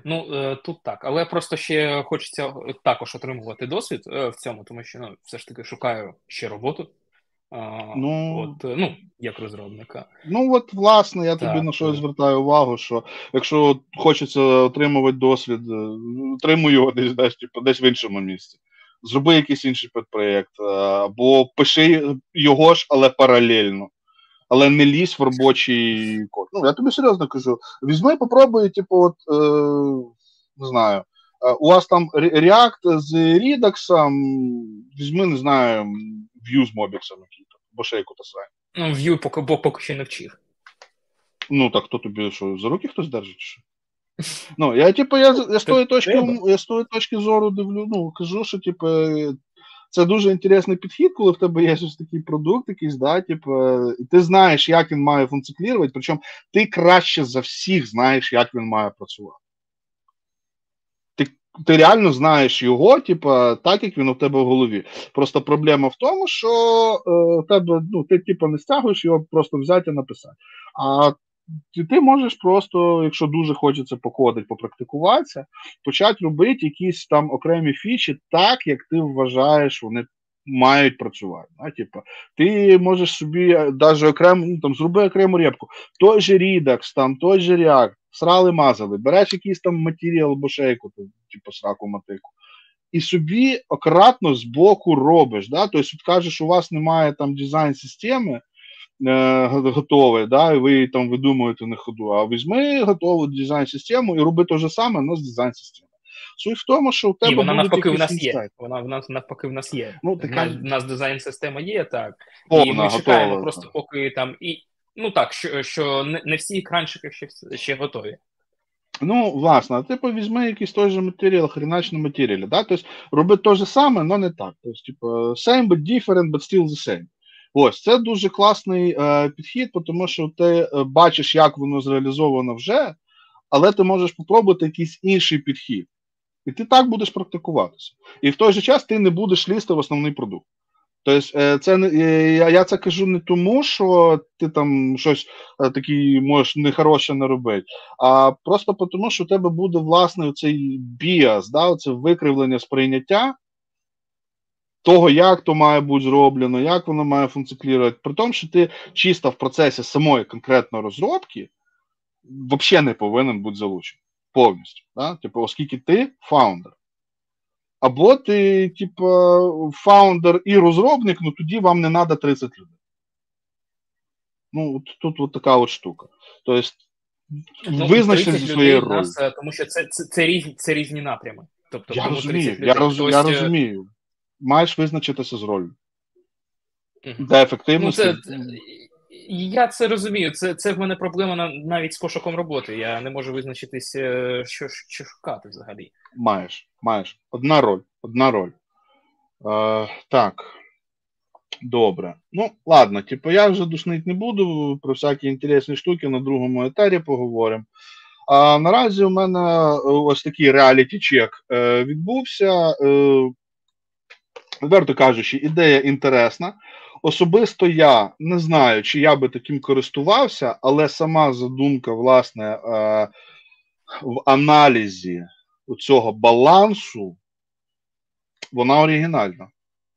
Ну, е, тут так, але просто ще хочеться також отримувати досвід е, в цьому, тому що ну, все ж таки шукаю ще роботу. Ну, от, е, ну, як розробника. Ну, от, власне, я так, тобі на що звертаю увагу, що якщо хочеться отримувати досвід, е, отримуй його десь десь, типу, десь в іншому місці. Зроби якийсь інший підпроєкт, е, або пиши його ж, але паралельно. Але не лізь в робочий код. Ну, я тобі серйозно кажу: візьми, попробуй, типу, от, е, не знаю, у вас там React з Redux, візьми, не знаю, Vue з Mobix бо ще яку-то срань. Ну, Vue поки, бо поки ще не вчив. Ну, так хто тобі що, за руки хтось держить? Що? Ну, я, типу, я, я, з тої точки, я з тої точки зору дивлю, ну, кажу, що, типу, це дуже інтересний підхід, коли в тебе є ось такий продукт, якийсь, да, типу, і ти знаєш, як він має функціонувати, причому ти краще за всіх знаєш, як він має працювати ти реально знаєш його, типа, так як він у тебе в голові. Просто проблема в тому, що е, тебе, ну, ти типа, не стягуєш його просто взяти і написати. А ти, ти можеш просто, якщо дуже хочеться походити, попрактикуватися, почати робити якісь там окремі фічі так, як ти вважаєш, вони мають працювати. Да? Типа, ти можеш собі навіть окремо ну, там, зроби окрему репку. Той же Redux, там, той же React, срали мазали, береш якийсь там матеріал або шейку, типу сраку матику, і собі ократно з боку робиш. Да? Тобто, от кажеш, у вас немає там дизайн-системи е, готової, да? і ви там видумуєте на ходу, а візьми готову дизайн-систему і роби те ж саме, але з дизайн-системою. Суть в тому, що у тебе. Ні, вона навпаки в нас є. Вона в нас навпаки в нас є. Ну, така... У нас дизайн-система є, так. Повна, і ми готова. чекаємо просто, поки там і Ну так, що що не, всі екранчики ще ще готові. Ну, власне, типу, візьми якийсь той же матеріал, хренач на матеріалі. Да? Тобто роби те же саме, але не так. Тобто, типу, same, but different, but still the same. Ось, це дуже класний е, підхід, тому що ти е, бачиш, як воно зреалізовано вже, але ти можеш спробувати якийсь інший підхід. І ти так будеш практикуватися. І в той же час ти не будеш лізти в основний продукт. Тобто, це е, я я це кажу не тому, що ти там щось е, таке можеш нехороше не робити, а просто тому, що у тебе буде власне цей біас, да, це викривлення сприйняття того, як то має бути зроблено, як воно має функціонувати. При тому, що ти чисто в процесі самої конкретної розробки взагалі не повинен бути залучений повністю. Да? Типу, оскільки ти фаундер. Або ти, типа, фаундер і розробник, ну тоді вам не треба 30 людей. Ну, от, тут от така от штука. Тобто, визначте зі своєю роль. Тому що це це, це, різні це різні напрями. Тобто, Я розумію, 30 я, роз, хтось, я е, розумію. Маєш визначитися з ролью. Мгм. Де Ну, це, я це розумію. Це, це в мене проблема навіть з пошуком роботи. Я не можу визначитись, е, що, що шукати взагалі. Маєш, маєш. Одна роль. Одна роль. Е, так. Добре. Ну, ладно, типу, я вже душнить не буду. Про всякі інтересні штуки на другому етері поговоримо. А наразі у мене е, ось такий реаліті-чек е, відбувся. Е, відверто кажучи, ідея інтересна. Особисто я не знаю, чи я би таким користувався, але сама задумка, власне, е, в аналізі цього балансу, вона оригінальна.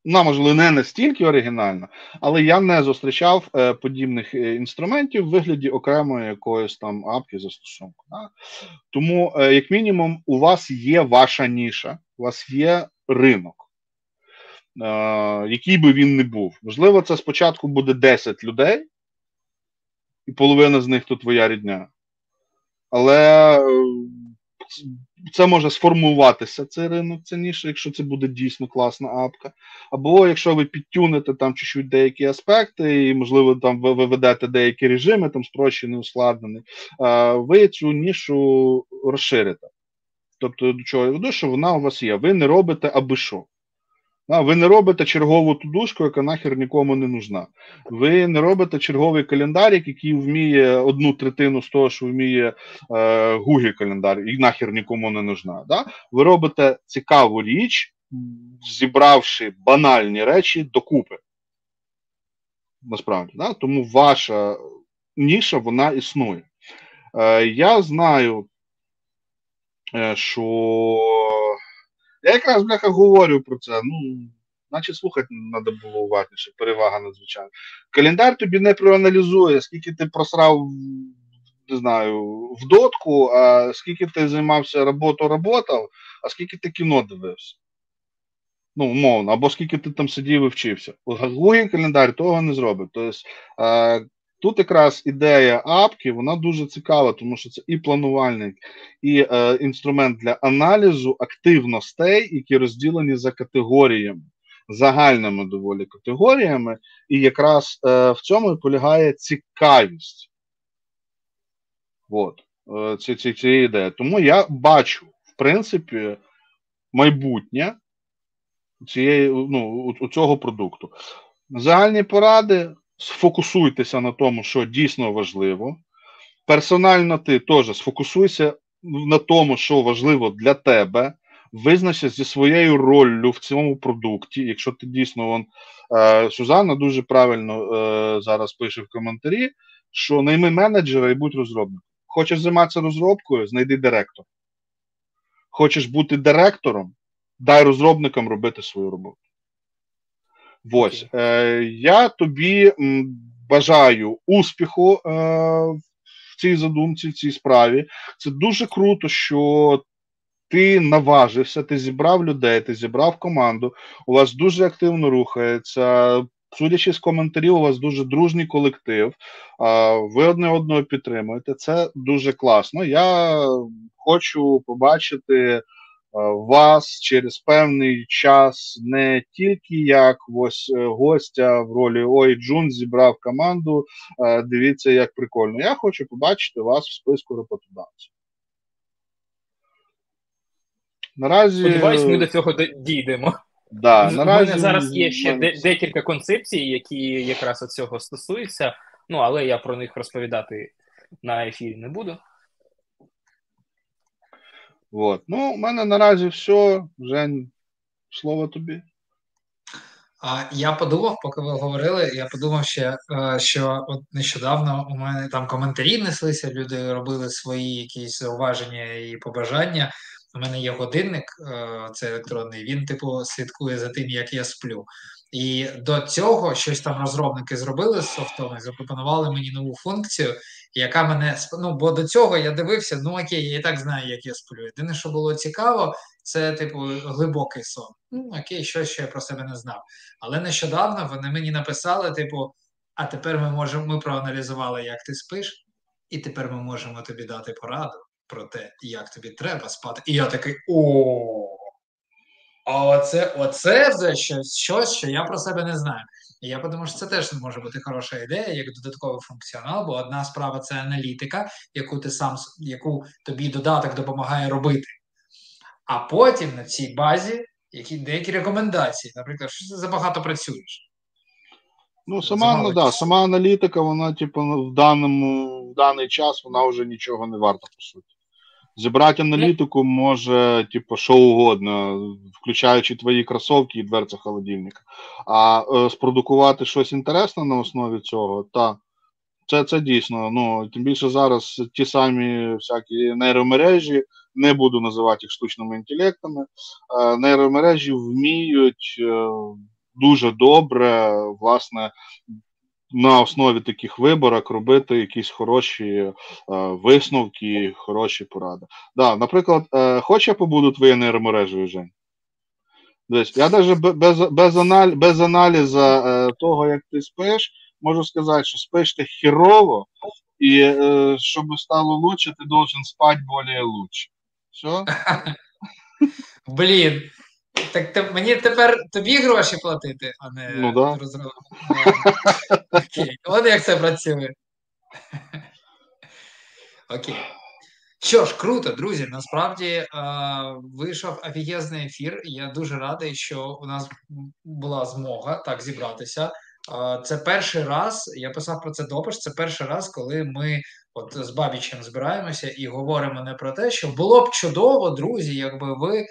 Вона, можливо, не настільки оригінальна, але я не зустрічав е, подібних е, інструментів в вигляді окремої якоїсь там апки застосунку. Да? Тому, як мінімум, у вас є ваша ніша, у вас є ринок, який би він не був. Можливо, це спочатку буде 10 людей, і половина з них то твоя рідня. Але е, це може сформуватися цей ринок, це ніша, якщо це буде дійсно класна апка. Або якщо ви підтюните там чуть-чуть деякі аспекти, і, можливо, там ви виведете деякі режими, там спрощений, ускладнений, е, ви цю нішу розширите. Тобто, до чого я веду, що вона у вас є. Ви не робите аби що. Ви не робите чергову тудушку, яка нахер нікому не нужна. Ви не робите черговий календарик, який вміє одну третину з того, що вміє е, Google календар, і нахер нікому не нужна. Да? Ви робите цікаву річ, зібравши банальні речі докупи. Насправді, да? тому ваша ніша вона існує. Е, Я знаю, е, що я якраз бляха говорю про це. Ну, значить, слухати треба було уважніше, перевага надзвичайно. Календар тобі не проаналізує, скільки ти просрав, не знаю, в дотку, а скільки ти займався роботою, работав, а скільки ти кіно дивився. Ну, умовно, або скільки ти там сидів і вчився. Google календар того не зробить. Тобто, Тут якраз ідея апки, вона дуже цікава, тому що це і планувальник, і е, інструмент для аналізу активностей, які розділені за категоріями, загальними доволі категоріями, і якраз е, в цьому і полягає цікавість. От, е, ці, ці, ці ідеї. Тому я бачу, в принципі, майбутнє цієї, ну, у, у цього продукту. Загальні поради сфокусуйтеся на тому, що дійсно важливо. Персонально ти теж сфокусуйся на тому, що важливо для тебе. Визначся зі своєю роллю в цьому продукті. Якщо ти дійсно вон, е, Сюзанна дуже правильно е, зараз пише в коментарі, що найми менеджера і будь розробником. Хочеш займатися розробкою, знайди директор. Хочеш бути директором, дай розробникам робити свою роботу. Ось е, я тобі бажаю успіху е, в цій задумці, в цій справі. Це дуже круто, що ти наважився, ти зібрав людей, ти зібрав команду. У вас дуже активно рухається. Судячи з коментарів, у вас дуже дружній колектив. Ви одне одного підтримуєте. Це дуже класно. Я хочу побачити вас через певний час не тільки як ось е, гостя в ролі Ой Джун зібрав команду. Дивіться, як прикольно. Я хочу побачити вас в списку роботодавців. Наразі... Сподіваюсь, ми до цього дійдемо. Да, У мене зараз є ще мене... декілька концепцій, які якраз цього стосуються, ну але я про них розповідати на ефірі не буду. Вот. Ну, у мене наразі все. Жень, слово тобі. А я подумав, поки ви говорили, я подумав ще, е, що от нещодавно у мене там коментарі неслися, люди робили свої якісь зауваження і побажання. У мене є годинник, е, це електронний, він, типу, слідкує за тим, як я сплю. І до цього щось там розробники зробили з софтом і запропонували мені нову функцію, яка мене ну, бо до цього я дивився, ну окей, я і так знаю, як я сплю. Єдине, що було цікаво, це типу глибокий сон. Ну окей, щось що я про себе не знав. Але нещодавно вони мені написали: типу, а тепер ми можемо, ми проаналізували, як ти спиш, і тепер ми можемо тобі дати пораду про те, як тобі треба спати. І я такий о. Оце, оце вже щось, що я про себе не знаю. І я подумав, що це теж може бути хороша ідея, як додатковий функціонал, бо одна справа це аналітика, яку ти сам яку тобі додаток допомагає робити. А потім на цій базі які деякі рекомендації, наприклад, що ти забагато працюєш. Ну, сама ну, да, сама аналітика, вона, типу, в даному в даний час вона вже нічого не варта, по суті. Зібрати аналітику може, типу, що угодно, включаючи твої кросовки і дверця холодильника. А е, спродукувати щось інтересне на основі цього, та це це дійсно. Ну, Тим більше зараз ті самі всякі нейромережі, не буду називати їх штучними інтелектами, е, нейромережі вміють е, дуже добре, власне, на основі таких виборок робити якісь хороші е, висновки, хороші поради. Да, Наприклад, е, хоч я побуду твоєю нейромережею, Жень? Десь, я навіть без без, аналь, без аналізу е, того, як ти спиш, можу сказати, що спиш ти херово, і е, щоб стало лучше, ти должен спати більш лучше. Все? [laughs] Блін, так те, мені тепер тобі гроші платити, а не ну, да. розробити. Окей, от як це працює. Окей. Що ж, круто, друзі. Насправді е, вийшов офігезний ефір. Я дуже радий, що у нас була змога так зібратися. Е, це перший раз, я писав про це допис. Це перший раз, коли ми от з Бабічем збираємося і говоримо не про те, що було б чудово, друзі, якби ви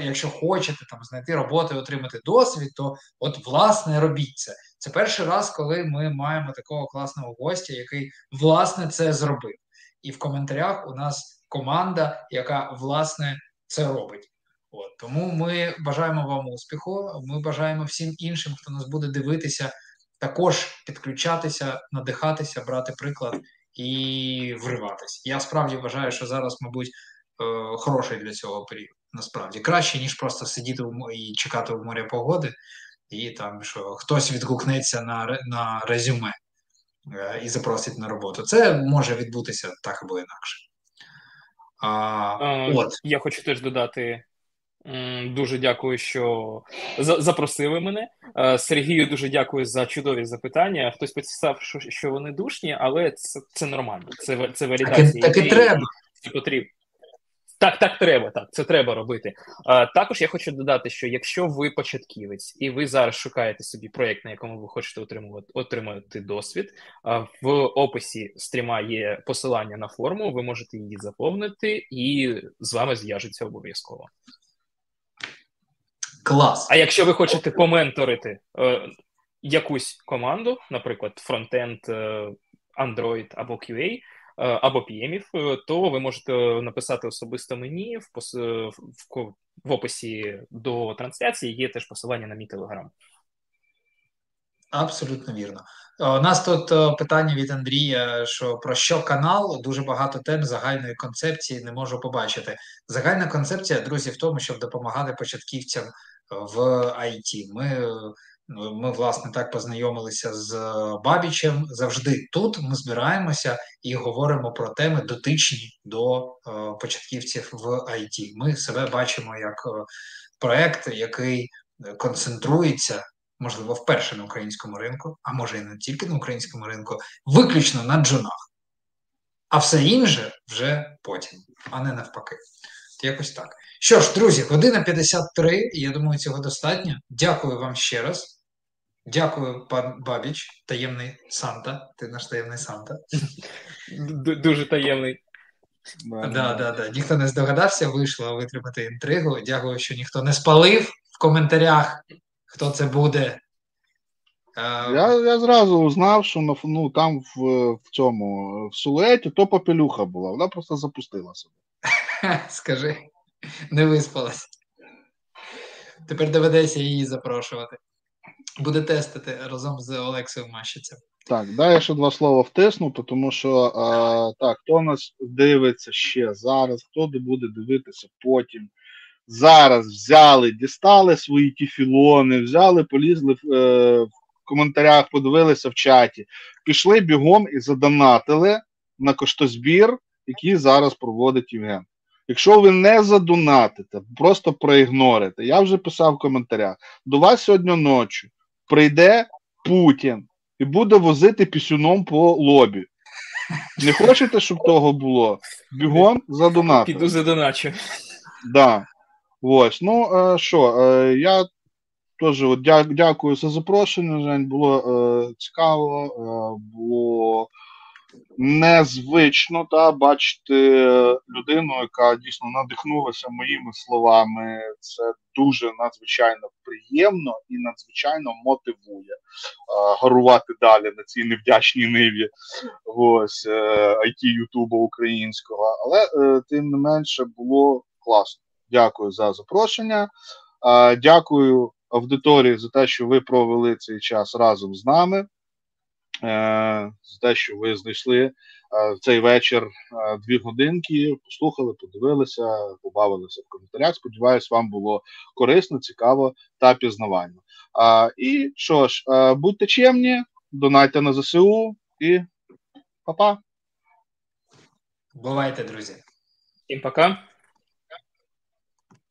якщо хочете там знайти роботу і отримати досвід, то от власне робіть це. Це перший раз, коли ми маємо такого класного гостя, який власне це зробив. І в коментарях у нас команда, яка власне це робить. От Тому ми бажаємо вам успіху. Ми бажаємо всім іншим, хто нас буде дивитися, також підключатися, надихатися, брати приклад і вриватись. Я справді вважаю, що зараз, мабуть, е, хороший для цього період. Насправді краще, ніж просто сидіти і чекати в моря погоди, і там що хтось відгукнеться на на резюме е, і запросить на роботу. Це може відбутися так або інакше. А, а, от. Я хочу теж додати. Дуже дякую, що запросили мене. Е, Сергію дуже дякую за чудові запитання. Хтось писав, що що вони душні, але це це нормально. Це це валідація. Так і треба. Потрібно. Так, так треба, так, це треба робити. А, Також я хочу додати, що якщо ви початківець і ви зараз шукаєте собі проєкт, на якому ви хочете отримувати отримати досвід, а, в описі стріма є посилання на форму, ви можете її заповнити, і з вами зв'яжеться обов'язково. Клас. А якщо ви хочете поменторити е, якусь команду, наприклад, фронтенд, е, Android або QA, або PM, е, то ви можете написати особисто мені в, в, в, в описі до трансляції. Є теж посилання на мій телеграм. Абсолютно вірно. У нас тут е, питання від Андрія: що про що канал дуже багато тем загальної концепції не можу побачити. Загальна концепція, друзі, в тому, щоб допомагати початківцям в IT. Ми, ми власне так познайомилися з Бабічем. Завжди тут ми збираємося і говоримо про теми дотичні до е, початківців в IT. Ми себе бачимо як е, проект, який концентрується. Можливо, вперше на українському ринку, а може і не тільки на українському ринку, виключно на джунах. А все інше вже потім, а не навпаки. Якось так. Що ж, друзі, година 53, і я думаю, цього достатньо. Дякую вам ще раз. Дякую, пан Бабіч, таємний Санта. Ти наш таємний Санта. Дуже таємний. Да, да, да. Ніхто не здогадався, вийшло витримати інтригу. Дякую, що ніхто не спалив в коментарях, хто це буде. Я я зразу узнав, що ну, там в в цьому в сулеті то попелюха була, вона просто запустила себе. [laughs] Скажи, не виспалась. Тепер доведеться її запрошувати. Буде тестити разом з Олексою Мащицем. Так, дай я ще два слова втисну, тому що а, так, хто нас дивиться ще зараз, хто буде дивитися потім. Зараз взяли, дістали свої тіфілони, взяли, полізли в, е, в коментарях, подивилися в чаті, пішли бігом і задонатили на коштозбір, який зараз проводить Євген. Якщо ви не задонатите, просто проігнорите, я вже писав в коментарях, до вас сьогодні ночі прийде Путін і буде возити пісюном по лобі. Не хочете, щоб того було? Бігом задонатите. Піду задоначу. Да. Ось. Ну, е, що, е, я теж дя, дякую за запрошення, Жень. Було е, цікаво, е, було незвично та бачити людину, яка дійсно надихнулася моїми словами. Це дуже надзвичайно приємно і надзвичайно мотивує е, гарувати далі на цій невдячній ниві ось е, IT Ютубу українського. Але е, тим не менше було класно. Дякую за запрошення. Е, дякую аудиторії за те, що ви провели цей час разом з нами. Е, за те, що ви знайшли е, цей вечір дві годинки, послухали, подивилися, побавилися в коментарях. Сподіваюсь, вам було корисно, цікаво та пізнавально. І що ж, будьте чемні, донайте на ЗСУ і па-па. Бувайте, друзі. Всім пока.